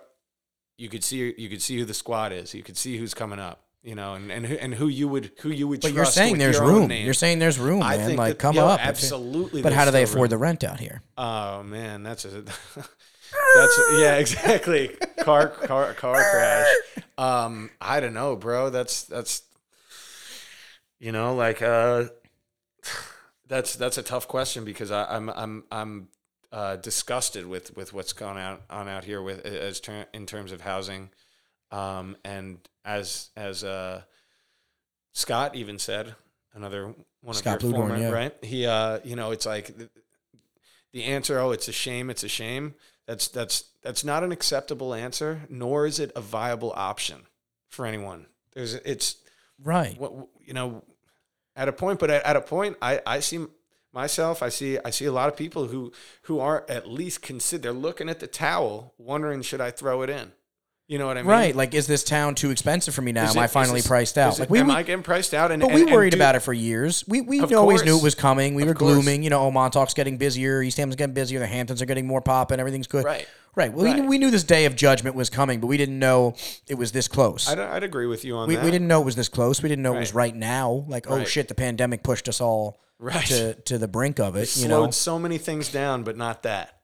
you could see you could see who the squad is. You could see who's coming up. You know, and and who, and who you would who you would. But you're saying there's room. You're saying there's room, I man. Like that- come up. Absolutely. But how do they afford room. the rent out here? Oh man, that's a that's yeah exactly car car car crash. Um, I don't know, bro. That's that's you know like uh that's that's a tough question because I, I'm I'm I'm uh, disgusted with with what's gone out on out here with as ter- in terms of housing, um, and as as uh, Scott even said, another one Scott of your Bluedorn, former yeah. right. He uh, you know, it's like the, the answer. Oh, it's a shame. It's a shame. That's that's that's not an acceptable answer, nor is it a viable option for anyone. There's it's Right. what you know at a point but at, at a point i i see myself i see i see a lot of people who who are at least consider they're looking at the towel wondering should i throw it in you know what i mean Right. Like, is this town too expensive for me now? Is Am I finally this- priced out? it- Like we, am we i getting priced out and but and- we and worried do- about it for years. We we always knew it was coming. We Of were course. glooming. You know, oh, Montauk's getting busier. East Hampton's getting busier. The Hamptons are getting more popping. Everything's good. Right. Right. Well, We, Right. knew, we knew this day of judgment was coming, but we didn't know it was this close. I'd, I'd agree with you on we, that we didn't know it was this close. We didn't know it was Right. right now. Like, oh shit, the pandemic pushed us all Right. to to the brink of it. it You slowed know. so many things down but not that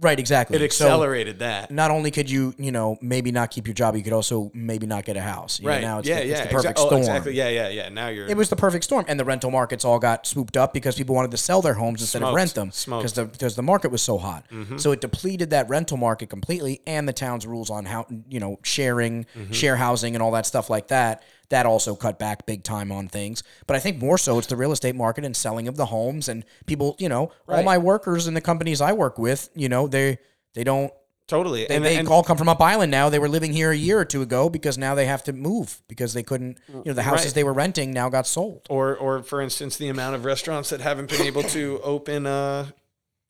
Right. Exactly. it So- accelerated that not only could you, you know, maybe not keep your job, you could also maybe not get a house. You know, right now it's yeah the, yeah it's the exa- perfect oh, storm. exactly yeah yeah yeah now you're It was the perfect storm, and the rental markets all got swooped up because people wanted to sell their homes instead of rent them Smoked. because the because the market was so hot. Mm-hmm. So it depleted that rental market completely, and the town's rules on how you know sharing, mm-hmm. share housing, and all that stuff like that. That also cut back big time on things. But I think more so it's the real estate market and selling of the homes and people. You know, all my workers in the companies I work with, you know, they they don't totally they, and, they and all come from up island now. They were living here a year or two ago because now they have to move because they couldn't. You know, the houses Right. they were renting now got sold. or or for instance the amount of restaurants that haven't been able to open uh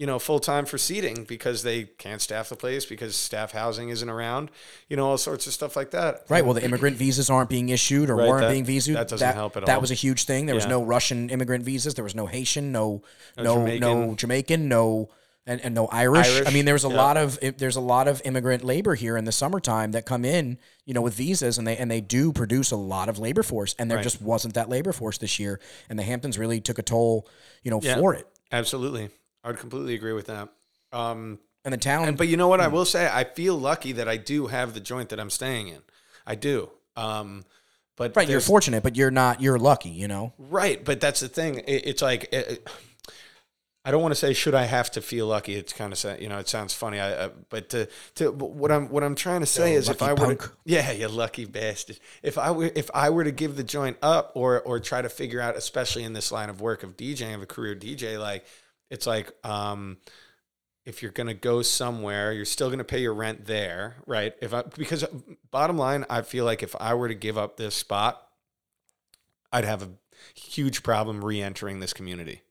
you know full time for seating because they can't staff the place because staff housing isn't around you know all sorts of stuff like that Right. Well, the immigrant visas aren't being issued or Right, weren't that- being vised. that doesn't help at That all. That was a huge thing. There was no Russian immigrant visas. There was no Haitian, no no Jamaican. no Jamaican, no and, and no Irish. I Irish, mean, there's a yeah. lot of there's a lot of immigrant labor here in the summertime that come in, you know, with visas, and they and they do produce a lot of labor force, and there Right. just wasn't that labor force this year, and the Hamptons really took a toll, you know, Yeah. for it, absolutely i would completely agree with that um and the town. and, but you know what Hmm. i will say i feel lucky that i do have the joint that i'm staying in i do um but right, you're fortunate, but you're not. You're lucky, you know. Right, but that's the thing. It, it's like it, it- I don't want to say should I have to feel lucky. It's kind of you know it sounds funny. I, I but to to what I'm what I'm trying to say Yo, is if I were to, yeah you lucky bastard. If I were if I were to give the joint up or or try to figure out especially in this line of work of DJing of a career DJ like it's like um if you're going to go somewhere, you're still going to pay your rent there, right? If I because bottom line, I feel like if I were to give up this spot, I'd have a huge problem re-entering this community.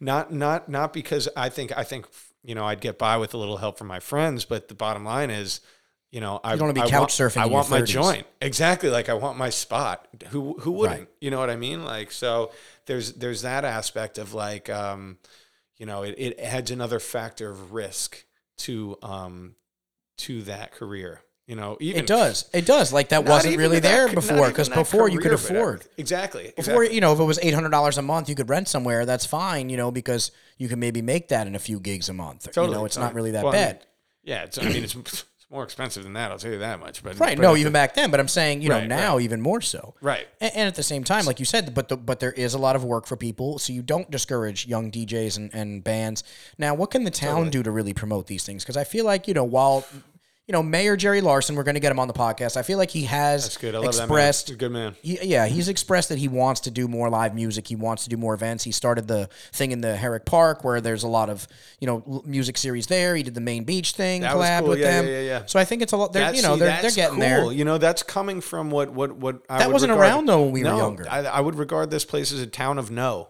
Not not not because I think I think you know I'd get by with a little help from my friends, but the bottom line is, you know, I don't wanna be I couch want- surfing I want my 30s. joint exactly like I want my spot. Who who wouldn't? Right. You know what I mean? Like so, there's there's that aspect of like, um, you know, it, it adds another factor of risk to um to that career. You know, even It does. It does. Like that wasn't really that there before because before you could career, afford. exactly Before exactly. you know, if it was eight hundred dollars a month, you could rent somewhere. That's fine, you know, because you can maybe make that in a few gigs a month. you know, it's totally. not really that Well, I mean, bad. Yeah, it's, I mean, it's more expensive than that. I'll tell you that much. But Right. but No, even back then. But I'm saying, you know, Right, now even more so. right. And, and at the same time, like you said, but the, but there is a lot of work for people, so you don't discourage young DJs and, and bands. Now, what can the town do to really promote these things? Because I feel like you know, while you know, Mayor Jerry Larsen, we're going to get him on the podcast. I feel like he has That's good. I love expressed that man. Good man. he, yeah, he's expressed that he wants to do more live music. He wants to do more events. He started the thing in the Herrick Park where there's a lot of you know music series there. He did the Main Beach thing, That was collab cool. with Yeah, them. yeah, yeah, yeah. So I think it's a lot. They're you know see, they're they're getting cool. there. You know, that's coming from what what what I That would wasn't regard- around, though, when we were younger. I, I would regard this place as a town of no.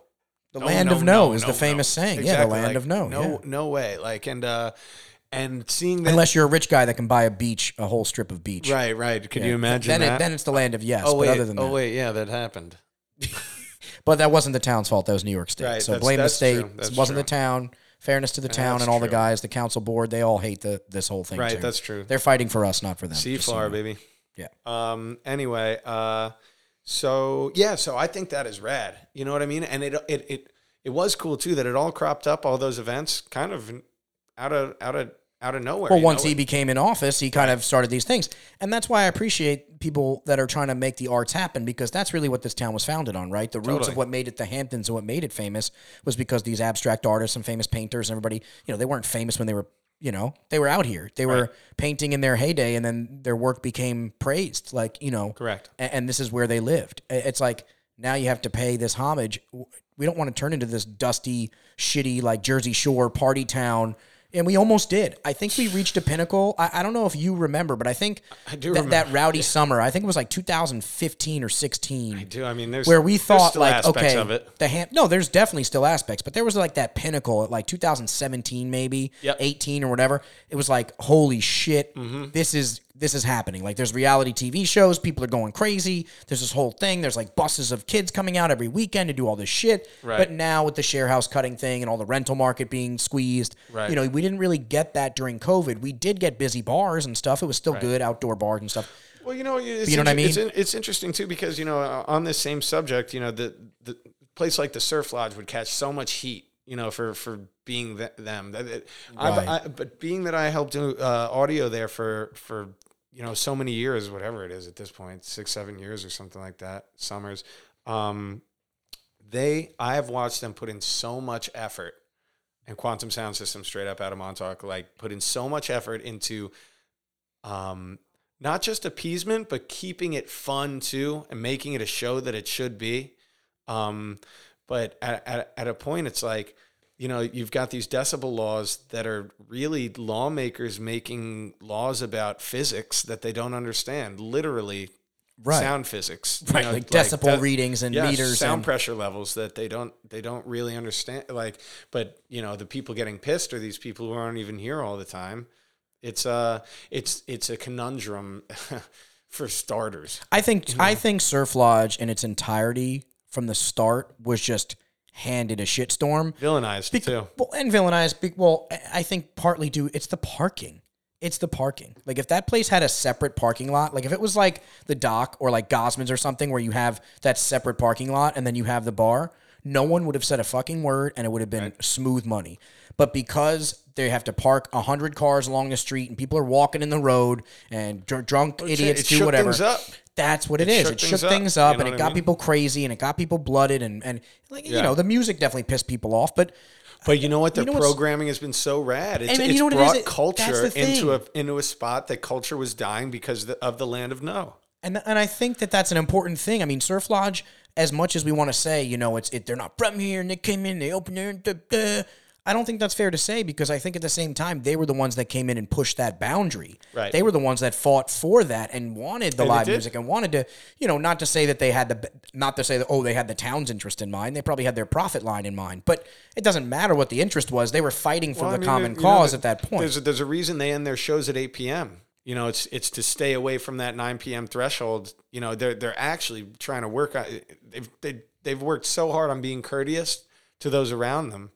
The No, land no, of no, no, is no, the famous no. saying. Yeah, the land like, of no. No, yeah. no way. Like and uh and seeing that. Unless you're a rich guy that can buy a beach, a whole strip of beach. right, right. Can Yeah. you imagine then that? It, then it's the land of yes. oh but wait, other than oh that, wait, yeah, that happened. but that wasn't the town's fault. That was New York State. Right, so that's- blame the that's state. true, that's It wasn't true. the town. Fairness to the town That's and all the true. guys, the council board, they all hate the this whole thing. Right, too. that's true. They're fighting for us, not for them. just so Seaflower, you know. baby. Yeah. Um. Anyway, uh, so yeah, so I think that is rad. You know what I mean? And it it it it was cool too that it all cropped up all those events kind of out of out of out of nowhere. Well, once know? he became in office, he kind of started these things. And that's why I appreciate people that are trying to make the arts happen because that's really what this town was founded on, right? The roots Totally. of what made it the Hamptons and what made it famous was because these abstract artists and famous painters and everybody, you know, they weren't famous when they were, you know, they were out here. They were painting in their heyday and then their work became praised. Like, you know, Correct. a- and, this is where they lived. It's like now you have to pay this homage. We don't want to turn into this dusty, shitty, like Jersey Shore party town. And we almost did. I think we reached a pinnacle. I, I don't know if you remember, but I think I do that, that rowdy summer, I think it was like 2015 or 16 I do. I mean, there's where we thought still like okay of it. the ham- no there's definitely still aspects but there was like that pinnacle at like 2017 maybe Yep. 18 or whatever it was like holy shit Mm-hmm. this is this is happening like there's reality tv shows people are going crazy there's this whole thing there's like buses of kids coming out every weekend to do all this shit Right. but now with the share house cutting thing and all the rental market being squeezed Right. you know we didn't really get that during covid we did get busy bars and stuff it was still good outdoor bars and stuff Well, you know, it's, you know what I inter- It's, mean? in- it's interesting too because you know, uh, on this same subject, you know, the the place like the Surf Lodge would catch so much heat, you know, for for being th- them. That- that- Right. I, but being that I helped do uh, audio there for for you know so many years, whatever it is at this point, six seven years or something like that, summers. Um, they, I have watched them put in so much effort and Quantum Sound System straight up out of Montauk, like put in so much effort into um, not just appeasement, but keeping it fun too and making it a show that it should be. Um, but at, at, at a point, it's like, you know, you've got these decibel laws that are really lawmakers making laws about physics that they don't understand, literally Right. sound physics, right know, like decibel de- readings and yeah, meters sound and pressure levels that they don't they don't really understand like but you know the people getting pissed are these people who aren't even here all the time. It's uh it's it's a conundrum for starters. I think I think Surf Lodge in its entirety from the start was just handed a shitstorm. villainized Bec- too Well, and villainized. be- Well, I- I think partly due it's the parking. It's the parking. Like if that place had a separate parking lot, like if it was like the dock or like Gosman's or something where you have that separate parking lot and then you have the bar, no one would have said a fucking word and it would have been smooth money. But because they have to park a hundred cars along the street and people are walking in the road and dr- drunk idiots it do whatever. up. That's what it It is. shook It shook things up, things up, you know and it got mean? people crazy, and it got people blooded, and and like you know the music definitely pissed people off. But but you know what their know programming has been so rad it's, And- and you it's know it is? brought It- culture into a into a spot that culture was dying because the, of the land of no And and I think that that's an important thing. I mean, Surf Lodge, as much as we want to say, you know, it's it, they're not from here, and they came in, they opened there. Duh, duh. I don't think that's fair to say because I think at the same time they were the ones that came in and pushed that boundary. Right. They were the ones that fought for that and wanted the And live music and wanted to, you know, not to say that they had the, not to say that oh they had the town's interest in mind. They probably had their profit line in mind. But it doesn't matter what the interest was. They were fighting for Well, the I mean, common you know, cause at that point. There's a, there's a reason they end their shows at 8 p.m. You know, it's it's to stay away from that 9 p.m. threshold. You know, they're they're actually trying to work on. They've they, they've worked so hard on being courteous to those around them,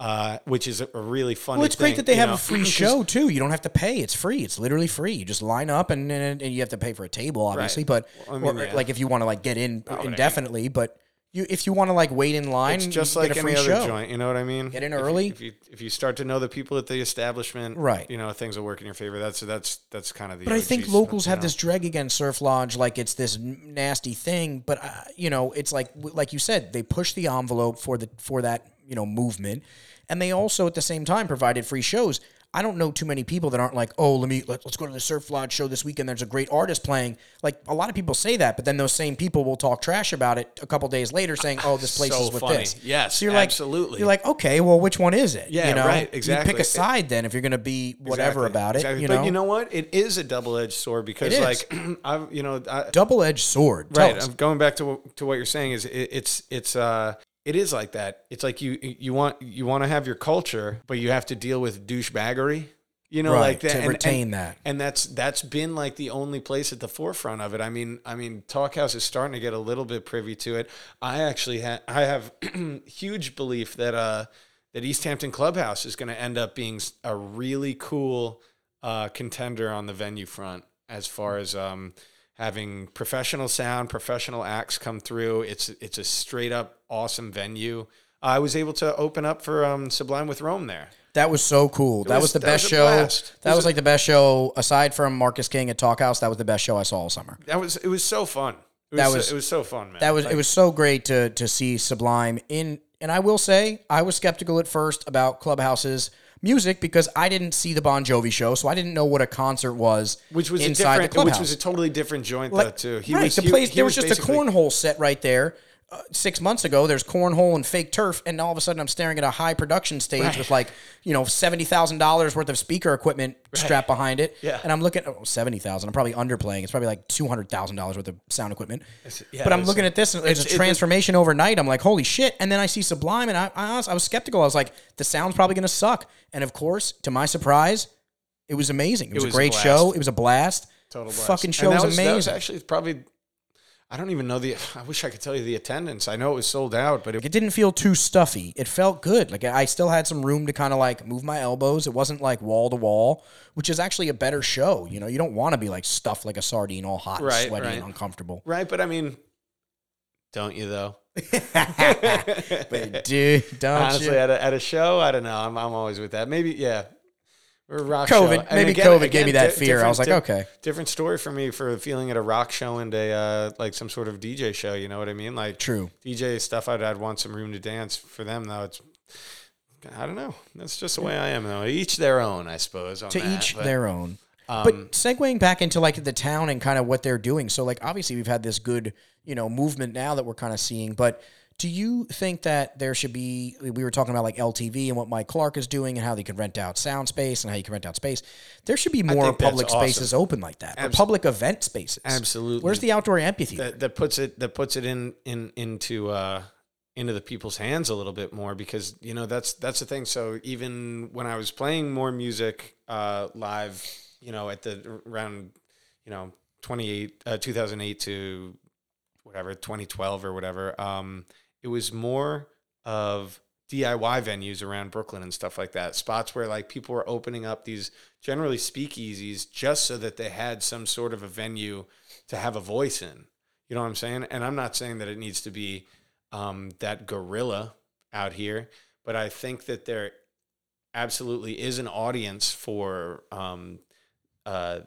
uh, which is a, really funny. Well, it's great thing, that they have know? a free show too. You don't have to pay; it's free. It's literally free. You just line up, and and, and you have to pay for a table, obviously. But Well, I mean, or, yeah. like if you want to like get in Oh, indefinitely, but you if you want to like wait in line, It's just you like any other show. joint. You know what I mean? Get in If you- early. If you, if you start to know the people at the establishment, Right. You know, things will work in your favor. That's that's that's kind of the. But I think locals have you know? this drag against Surf Lodge, like it's this nasty thing. But uh, you know, it's like like you said, they push the envelope for the for that you know movement, and they also at the same time provided free shows. I don't know too many people that aren't like, oh, let me let, let's go to the Surf Lodge show this weekend. There's a great artist playing. Like a lot of people say that, but then those same people will talk trash about it a couple days later, saying, oh, this place So is with funny. this. Yes, so you're like, absolutely. You're like, okay, well, which one is it? Yeah, you know? right, You pick a side then if you're going to be whatever Exactly, about it. exactly. You but know, you know what? It is a double edged sword because, It like, I've you know, I, double edged sword. Tell right. us. I'm going back to what- to what you're saying is it, it's it's uh it is like that. It's like you you want you want to have your culture, but you have to deal with douchebaggery. You know, Right, like that to and- retain and- that. and that's that's been like the only place at the forefront of it. I mean, I mean, Talkhouse is starting to get a little bit privy to it. I actually ha- I have huge belief that uh that East Hampton Clubhouse is going to end up being a really cool uh, contender on the venue front as far as um, having professional sound, professional acts come through. It's it's a straight up awesome venue. I was able to open up for um, Sublime with Rome there. That was so cool. that was- was the that best was show. blast. That was was a- like the best show aside from Marcus King at Talkhouse. That was the best show I saw all summer. That was it was so fun. It That was, so, it was so fun, man. That was Like, it was so great to to see Sublime in and I will say I was skeptical at first about Clubhouse's music because I didn't see the Bon Jovi show, so I didn't know what a concert was which was a inside the different, clubhouse. which was a totally different joint though too. He right, was the place he there was, just a cornhole set right there. Uh, six months ago, there's cornhole and fake turf, and all of a sudden, I'm staring at a high production stage Right. with like you know seventy thousand dollars worth of speaker equipment strapped behind it. Yeah. and I'm looking at oh, seventy thousand. I'm probably underplaying. It's probably like two hundred thousand dollars worth of sound equipment. yeah, but I'm looking at this, and it's, it's- a it- transformation overnight. I'm like, holy shit! And then I see Sublime, and I, I, I was skeptical. I was like, the sound's probably going to suck. And of course, to my surprise, it was amazing. It was, was a a great blast. show. It was a blast. Total blast. Fucking show that was That was amazing. actually probably. I don't even know the. I wish I could tell you the attendance. I know it was sold out, but it, It didn't feel too stuffy. It felt good. Like I still had some room to kind of like move my elbows. It wasn't like wall to wall, which is actually a better show. You know, you don't want to be like stuffed like a sardine, all hot, and Right, sweaty, right. and uncomfortable. right. But I mean, don't you though? But dude, don't Honestly, you? at a, at a show, I don't know. I'm, I'm always with that. Maybe yeah. A rock show. COVID, And maybe again- COVID gave again, me that di- fear. I was like, different- okay, different story for me for feeling at a rock show and a uh, like some sort of DJ show. You know what I mean? Like true. DJ stuff, I'd, I'd want some room to dance. For them though, it's I don't know. That's just the way I am though. Each their own, I suppose. on To that, each but, their own. um, But segueing back into like the town and kind of what they're doing. So like obviously we've had this good, you know, movement now that we're kind of seeing, but do you think that there should be we were talking about like LTV and what Mike Clark is doing and how they can rent out sound space and how you can rent out space. There should be more public awesome. spaces open like that. Or public event spaces. Absolutely. Where's the outdoor amphitheater? that, that puts it that puts it in in into uh into the people's hands a little bit more because you know that's that's the thing so even when i was playing more music uh live you know at the around you know 28 uh, 2008 to whatever 2012 or whatever um it was more of DIY venues around Brooklyn and stuff like that. Spots where like people were opening up these generally speakeasies just so that they had some sort of a venue to have a voice in. You know what I'm saying? And I'm not saying that it needs to be um, that guerrilla out here, but I think that there absolutely is an audience for um, uh,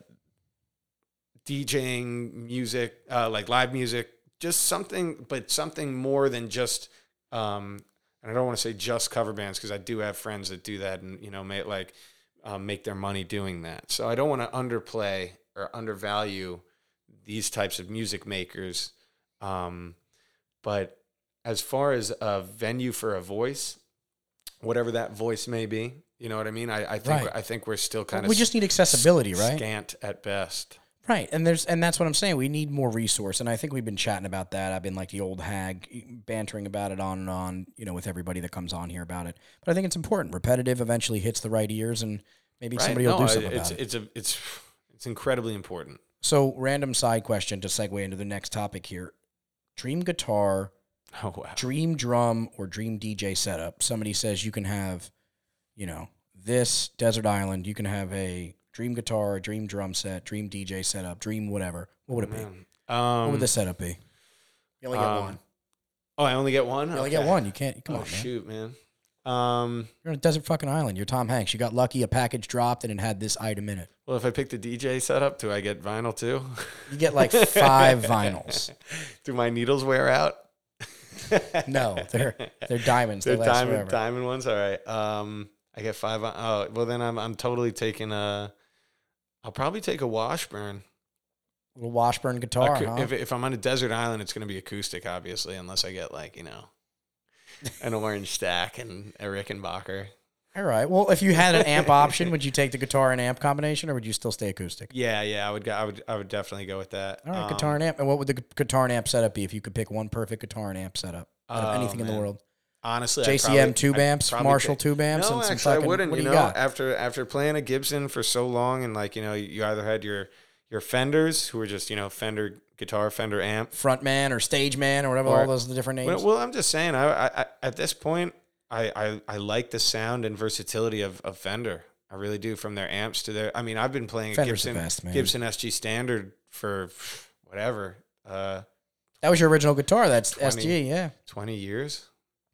DJing music, uh, like live music, just something, but something more than just. Um, and I don't want to say just cover bands because I do have friends that do that and you know make like um, make their money doing that. So I don't want to underplay or undervalue these types of music makers. Um, but as far as a venue for a voice, whatever that voice may be, you know what I mean. I, I think Right. I think we're still kind of we just need accessibility, right? scant at best. Right, and there's and that's what I'm saying. We need more resource, and I think we've been chatting about that. I've been like the old hag, bantering about it on and on, you know, with everybody that comes on here about it. But I think it's important. Repetitive eventually hits the right ears, and maybe Right? somebody will do something it's, about it. It's a it's it's incredibly important. So, random side question to segue into the next topic here: dream guitar, Oh wow. dream drum, or dream DJ setup. Somebody says you can have, you know, this desert island. You can have a dream guitar, dream drum set, dream DJ setup, dream whatever. What would it be? Um, What would the setup be? You only get um, one. Oh, I only get one. You only Okay. get one. You can't. Come Oh on, man. shoot, man. Um, You're on a desert fucking island. You're Tom Hanks. You got lucky. A package dropped and it had this item in it. well, if I pick the DJ setup, do I get vinyl too? You get like five vinyls. do my needles wear out? No, they're they're diamonds. They're they diamond forever. diamond ones. All right. Um, I get five. Oh, well then I'm I'm totally taking a. I'll probably take a Washburn. Little Washburn guitar, huh? If if I'm on a desert island, it's going to be acoustic, obviously, unless I get like you know, an orange stack and a Rickenbacker. All right. Well, if you had an amp option, would you take the guitar and amp combination, or would you still stay acoustic? Yeah, yeah, I would go. I would I would definitely go with that. All right, Um, guitar and amp. And what would the guitar and amp setup be if you could pick one perfect guitar and amp setup out of Oh, anything in the world? Honestly, JCM probably- tube amps, probably Marshall take- tube amps, No, and some actually, fucking. I wouldn't. what do you you know, got? after after playing a Gibson for so long, and like you know, you either had your your Fenders, who were just you know Fender guitar, Fender amp. Frontman or stage man or whatever Or- all those the different names. Well, well, I'm just saying. I, I, I at this point, I, I I like the sound and versatility of, of Fender. I really do. From their amps to their. I mean, I've been playing a Fender's the Gibson best. Gibson SG Standard for whatever, uh, that was your original guitar. That's 20. SG. Yeah. twenty years.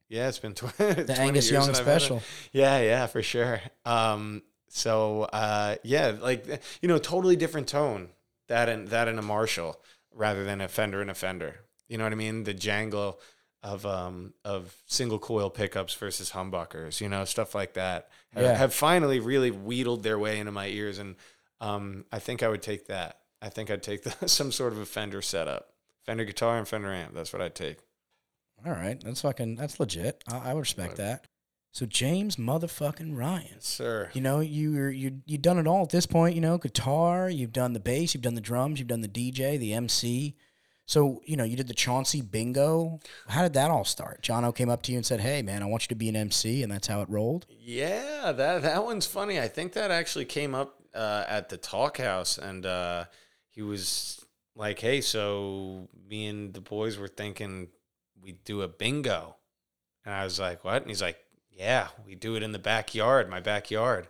Yeah, it's been tw- The Angus Young special. Yeah, yeah, for sure. Um, so uh, yeah, like you know, totally different tone that and that in a Marshall rather than a Fender and a Fender. You know what I mean? The jangle of um of single coil pickups versus humbuckers, you know, stuff like that. Have, have finally really wheedled their way into my ears, and um, I think I would take that. I think I'd take the, some sort of a Fender setup, Fender guitar and Fender amp. That's what I'd take. All right, that's fucking that's legit. I, I would respect that. So James motherfucking Ryan. Sir, You know, you you you've done it all at this point. You know, guitar. You've done the bass. You've done the drums. You've done the DJ, the MC. So you know, you did the Chauncey Bingo. How did that all start? Jono came up to you and said, "Hey, man, I want you to be an MC," and that's how it rolled. Yeah, that that one's funny. I think that actually came up uh, at the Talkhouse, and uh, he was like, "Hey, so me and the boys were thinking we'd do a bingo," and I was like, "What?" And he's like, "Yeah, we do it in the backyard, my backyard."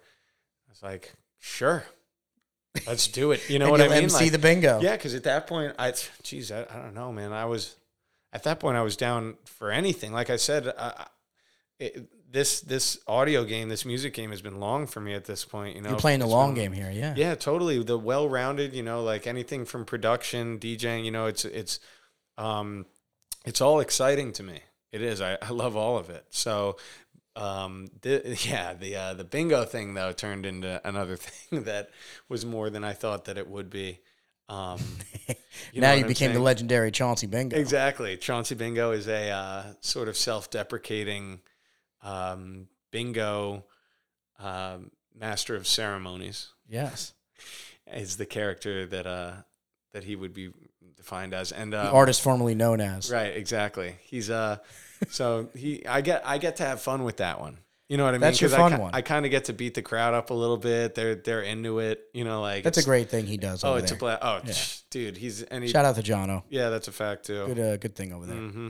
I was like, "Sure, let's do it." You know what I mean? MC Like- the bingo. yeah, because at that point, I, geez, I, I don't know, man. I was, at that point, I was down for anything. Like I said, uh, it, this this audio game, this music game, has been long for me at this point. You know, You're playing the long been- game here. Yeah. Yeah, totally. The well-rounded, you know, like anything from production, DJing. You know, it's it's, um, it's all exciting to me. It is. I, I love all of it. So. Um, the, yeah, the uh, the bingo thing though turned into another thing that was more than I thought that it would be. Um, you now you became the legendary Chauncey Bingo. Exactly. Chauncey Bingo is a uh, sort of self-deprecating um, bingo um, master of ceremonies. Yes. Is the character that uh, that he would be defined as, and The um, artist formerly known as. Right. Exactly. He's uh, so he I get I get to have fun with that one. You know what I mean? That's your fun I, one. I kind of get to beat the crowd up a little bit. They're they're into it. You know, like That's a great thing he does. Oh, it's there. a blast. Oh, Yeah. dude, he's and he, Shout out to Jono. yeah, that's a fact too. Good, uh, good thing over there. hmm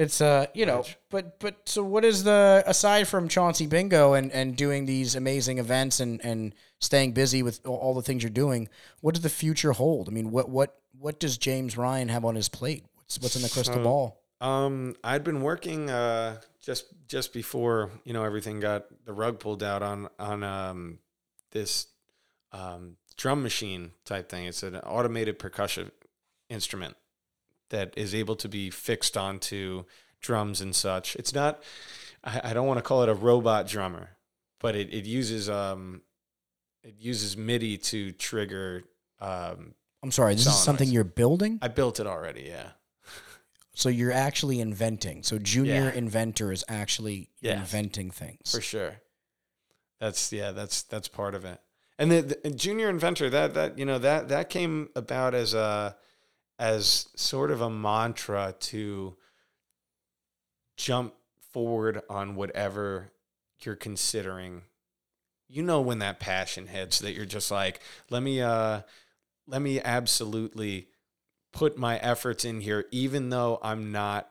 It's uh, you know, Rich. but but so what is the aside from Chauncey Bingo and and doing these amazing events and and staying busy with all- the things you're doing? What does the future hold? I mean, what what what does James Ryan have on his plate? What's what's in the crystal ball? Um, I'd been working uh, just just before you know everything got the rug pulled out on on um, this um, drum machine type thing. It's an automated percussion instrument that is able to be fixed onto drums and such. It's not. I, I don't want to call it a robot drummer, but it, it uses um, it uses MIDI to trigger. Um, I'm sorry, this is something you're building. I built it already. Yeah. So you're actually inventing. So junior Yeah. inventor is actually Yeah. inventing things. for sure. That's yeah, that's that's part of it. And the, the junior inventor that that you know that that came about as a as sort of a mantra to jump forward on whatever you're considering. You know when that passion hits that you're just like, let me uh let me absolutely put my efforts in here even though I'm not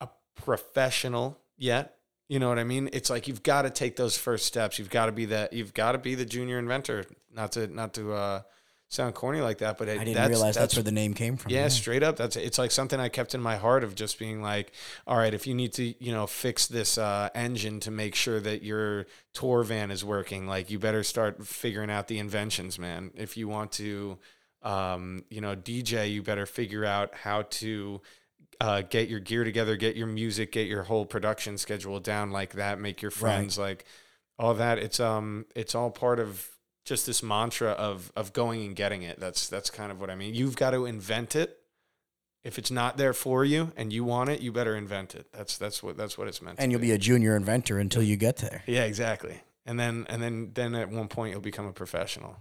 a professional yet. You know what I mean? It's like you've got to take those first steps. You've got to be that. You've got to be the junior inventor. Not to not to uh, sound corny like that, but it, I didn't that's, realize that's, that's where the name came from. yeah, straight up. That's it's like something I kept in my heart of just being like, all right, if you need to, you know, fix this uh, engine to make sure that your tour van is working, like you better start figuring out the inventions, man. If you want to, um, you know, DJ, you better figure out how to uh, get your gear together, get your music, get your whole production schedule down like that, make your friends like all that. It's um, it's all part of just this mantra of of going and getting it. That's that's kind of what I mean. You've got to invent it. If it's not there for you and you want it, you better invent it. That's that's what that's what it's meant. And you'll be a junior inventor until you get there. yeah, exactly. And then and then then at one point you'll become a professional.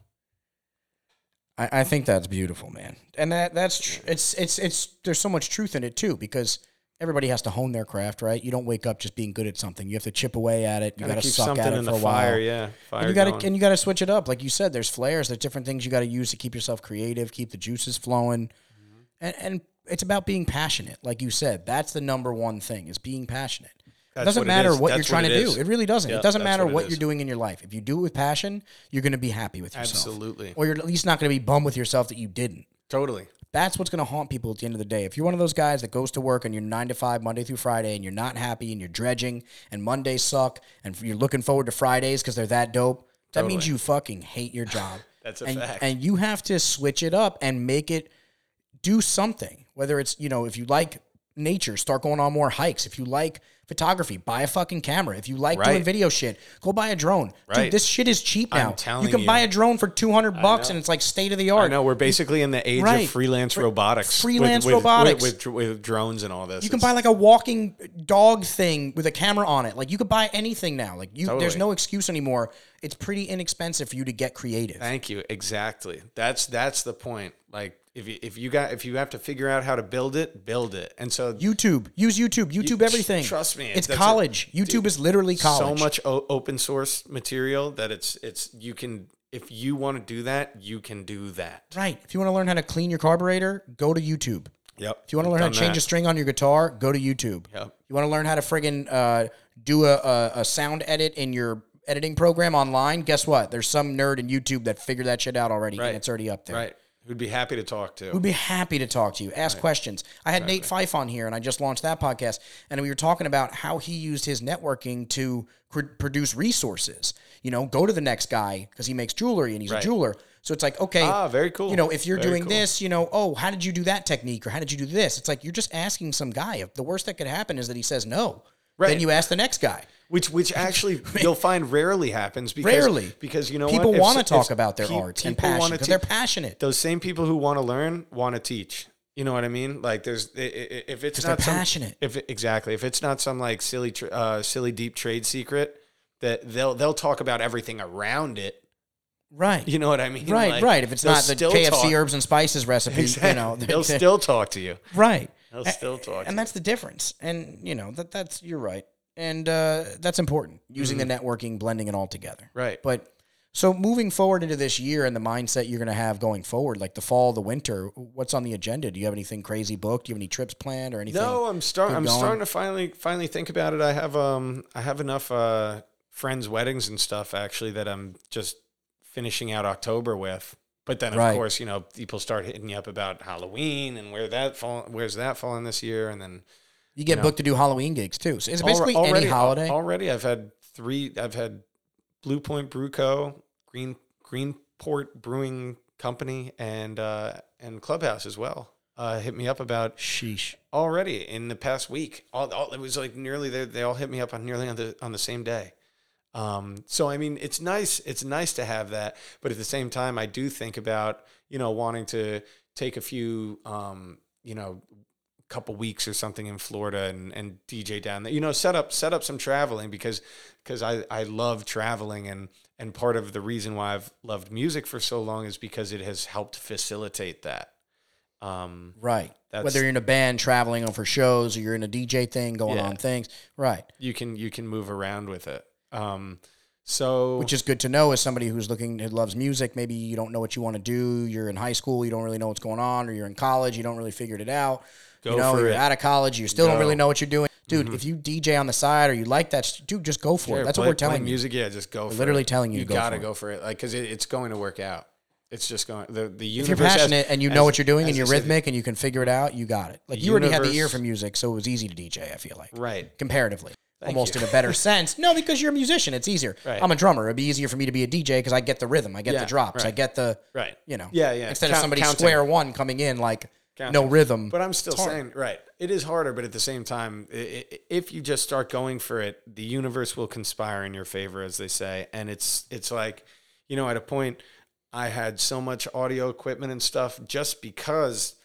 I, I think that's beautiful, man. And that that's tr- it's it's it's there's so much truth in it too because everybody has to hone their craft, right? You don't wake up just being good at something. You have to chip away at it. You got suck at it in for the a while. fire. Yeah, fire. And you got to and you got to switch it up, like you said. There's flares. There's different things you got to use to keep yourself creative, keep the juices flowing, Mm-hmm. and and it's about being passionate, like you said. That's the number one thing is being passionate. It doesn't what matter is. what you're trying what to it do. It really doesn't. Yeah, it doesn't matter what it what you're doing in your life. If you do it with passion, you're going to be happy with yourself. Absolutely. Or you're at least not going to be bummed with yourself that you didn't. Totally. That's what's going to haunt people at the end of the day. If you're one of those guys that goes to work and you're nine to five, Monday through Friday, and you're not happy and you're dredging and Mondays suck and you're looking forward to Fridays because they're that dope, that means you fucking hate your job. That's a and, fact. And you have to switch it up and make it do something. Whether it's, you know, if you like nature, start going on more hikes. If you like photography, buy a fucking camera. If you like doing video shit, go buy a drone. Dude, Right. this shit is cheap now. I'm telling you can you. buy a drone for 200 bucks and it's like state of the I art. know we're basically in the age Right. of freelance robotics. freelance with, robotics. with, with, with drones and all this. You can It's- buy like a walking dog thing with a camera on it. Like you could buy anything now. Like you, there's no excuse anymore. It's pretty inexpensive for you to get creative. Thank you. Exactly. That's that's the point. Like if you if you got if you have to figure out how to build it, build it. And so YouTube, use YouTube, YouTube everything. trust me, it's that's a- college. YouTube is literally college. so much o- open source material that it's it's you can if you want to do that, you can do that. Right. If you want to learn how to clean your carburetor, go to YouTube. Yep. If you want to learn how to change a string on your guitar, go to YouTube. Yep. You want to learn how to friggin' uh, do a, a, a sound edit in your editing program online? Guess what? There's some nerd in YouTube that figured that shit out already, Right. and it's already up there. Right. Who'd be happy to talk to. We'd be happy to talk to you, ask questions. I had Nate Fife on here, and I just launched that podcast, and we were talking about how he used his networking to pr- produce resources. You know, go to the next guy because he makes jewelry and he's a jeweler. So it's like, okay, Ah, very cool. You know, if you're Very doing cool. this, you know, oh, how did you do that technique, or how did you do this? It's like you're just asking some guy. The worst that could happen is that he says no. Then you ask the next guy. which which actually you'll find rarely happens because Rarely. because you know People want to talk about their pe- arts and passion because te- they're passionate. those same people who want to learn want to teach. You know what I mean? Like there's if it's not some, passionate. If exactly if it's not some like silly uh, silly deep trade secret that they'll they'll talk about everything around it. Right. You know what I mean? Right, Like, right. If it's not the KFC talk- herbs and spices recipe, Exactly. you know, they'll still talk to you. right. They'll still talk. to and that's the difference. And you know that that's you're right, and uh, that's important. Using the networking, blending it all together. right. But so moving forward into this year and the mindset you're going to have going forward, like the fall, the winter, what's on the agenda? Do you have anything crazy booked? Do you have any trips planned or anything? No, I'm starting. I'm going? starting to finally finally think about it. I have um I have enough uh friends' weddings and stuff actually that I'm just finishing out October with. But then of Right. course you know people start hitting you up about Halloween and where that fall where's that falling this year and then You get know. booked to do Halloween gigs too. So it's basically any holiday. Already I've had three. I've had Blue Point Brew Co. Green Greenport Brewing Company and uh and Clubhouse as well. Uh, hit me up about Sheesh. already in the past week. All, all it was like nearly they, they all hit me up on nearly on the on the same day. Um, so I mean, it's nice. It's nice to have that, but at the same time, I do think about you know wanting to take a few um, you know couple weeks or something in Florida and, and DJ down there. You know, set up set up some traveling because because I, I love traveling and and part of the reason why I've loved music for so long is because it has helped facilitate that. Um, Right. That's- Whether you're in a band traveling on for shows or you're in a DJ thing going Yeah. on things. Right. you can you can move around with it. Um, so Which is good to know as somebody who's looking who loves music. Maybe you don't know what you want to do. You're in high school, you don't really know what's going on, or you're in college, you don't really figured it out. Go you know, for you're it. out of college, you still don't Mm-hmm. really know what you're doing. Dude, if you DJ on the side or you like that, dude, just go for Sure, it. That's play- what we're telling you. music. Yeah, just go. for literally it. telling you you to go gotta for go for it, like because it, it's going to work out. It's just going the the universe. If you're as- passionate and you as- know what you're doing and you're rhythmic and you can figure it out, you got it. Like you already had the ear for music, so it was easy to DJ. I feel like right? comparatively. Almost you. in a better sense. No, because you're a musician. It's easier. Right. I'm a drummer. It'd be easier for me to be a DJ because I get the rhythm. I get Yeah, the drops. I get the, Right. you know. Yeah, yeah. Instead of somebody counting. square one coming in like no rhythm. But I'm still saying, right? It is harder, but at the same time, i- i- if you just start going for it, the universe will conspire in your favor, as they say. And it's it's like, you know, at a point, I had so much audio equipment and stuff just because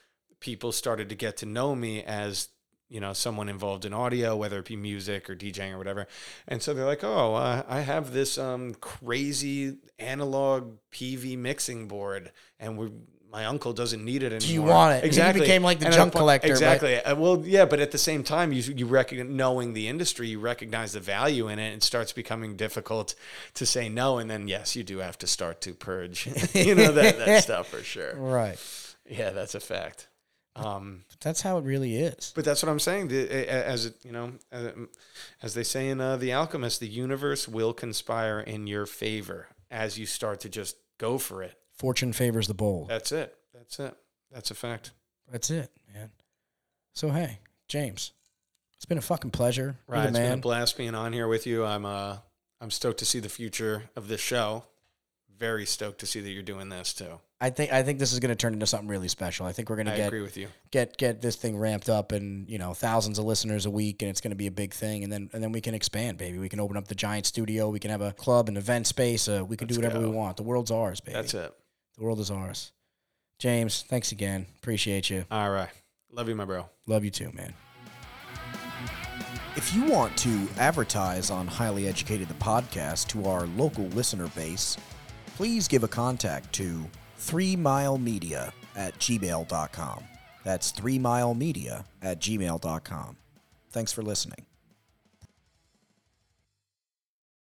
people started to get to know me as you know someone involved in audio, whether it be music or DJing or whatever. And so they're like, "Oh, uh, I have this um, crazy analog PV mixing board, and we my uncle doesn't need it anymore." Do you want it? You Exactly. became like the And junk point- collector, Exactly. Uh, well, yeah, but at the same time, you you recognize knowing the industry, you recognize the value in it. It starts becoming difficult to say no, and then yes, you do have to start to purge, you know that that stuff for sure. Right. Yeah, that's a fact. Um, That's how it really is. but that's what I'm saying. The- a- a- As it, you know, as, as they say in uh, The Alchemist, the universe will conspire in your favor as you start to just go for it. Fortune favors the bold. That's it. That's it. That's a fact. That's it, man. So hey, James, it's been a fucking pleasure. Right, it's been a man. blast being on here with you. I'm uh, I'm stoked to see the future of this show. Very stoked to see that you're doing this too. I think I think this is going to turn into something really special. I think we're going to get agree with you. get get this thing ramped up and you know thousands of listeners a week and it's going to be a big thing and then and then we can expand baby we can open up the giant studio we can have a club an event space uh, we can do Let's whatever we want the world's ours baby That's it. the world is ours james thanks again appreciate you All right. Love you, my bro. love you too man If you want to advertise on Highly Educated the podcast to our local listener base, please give a contact to 3 Mile Media at gmail.com. That's 3 Mile Media at gmail.com. Thanks for listening.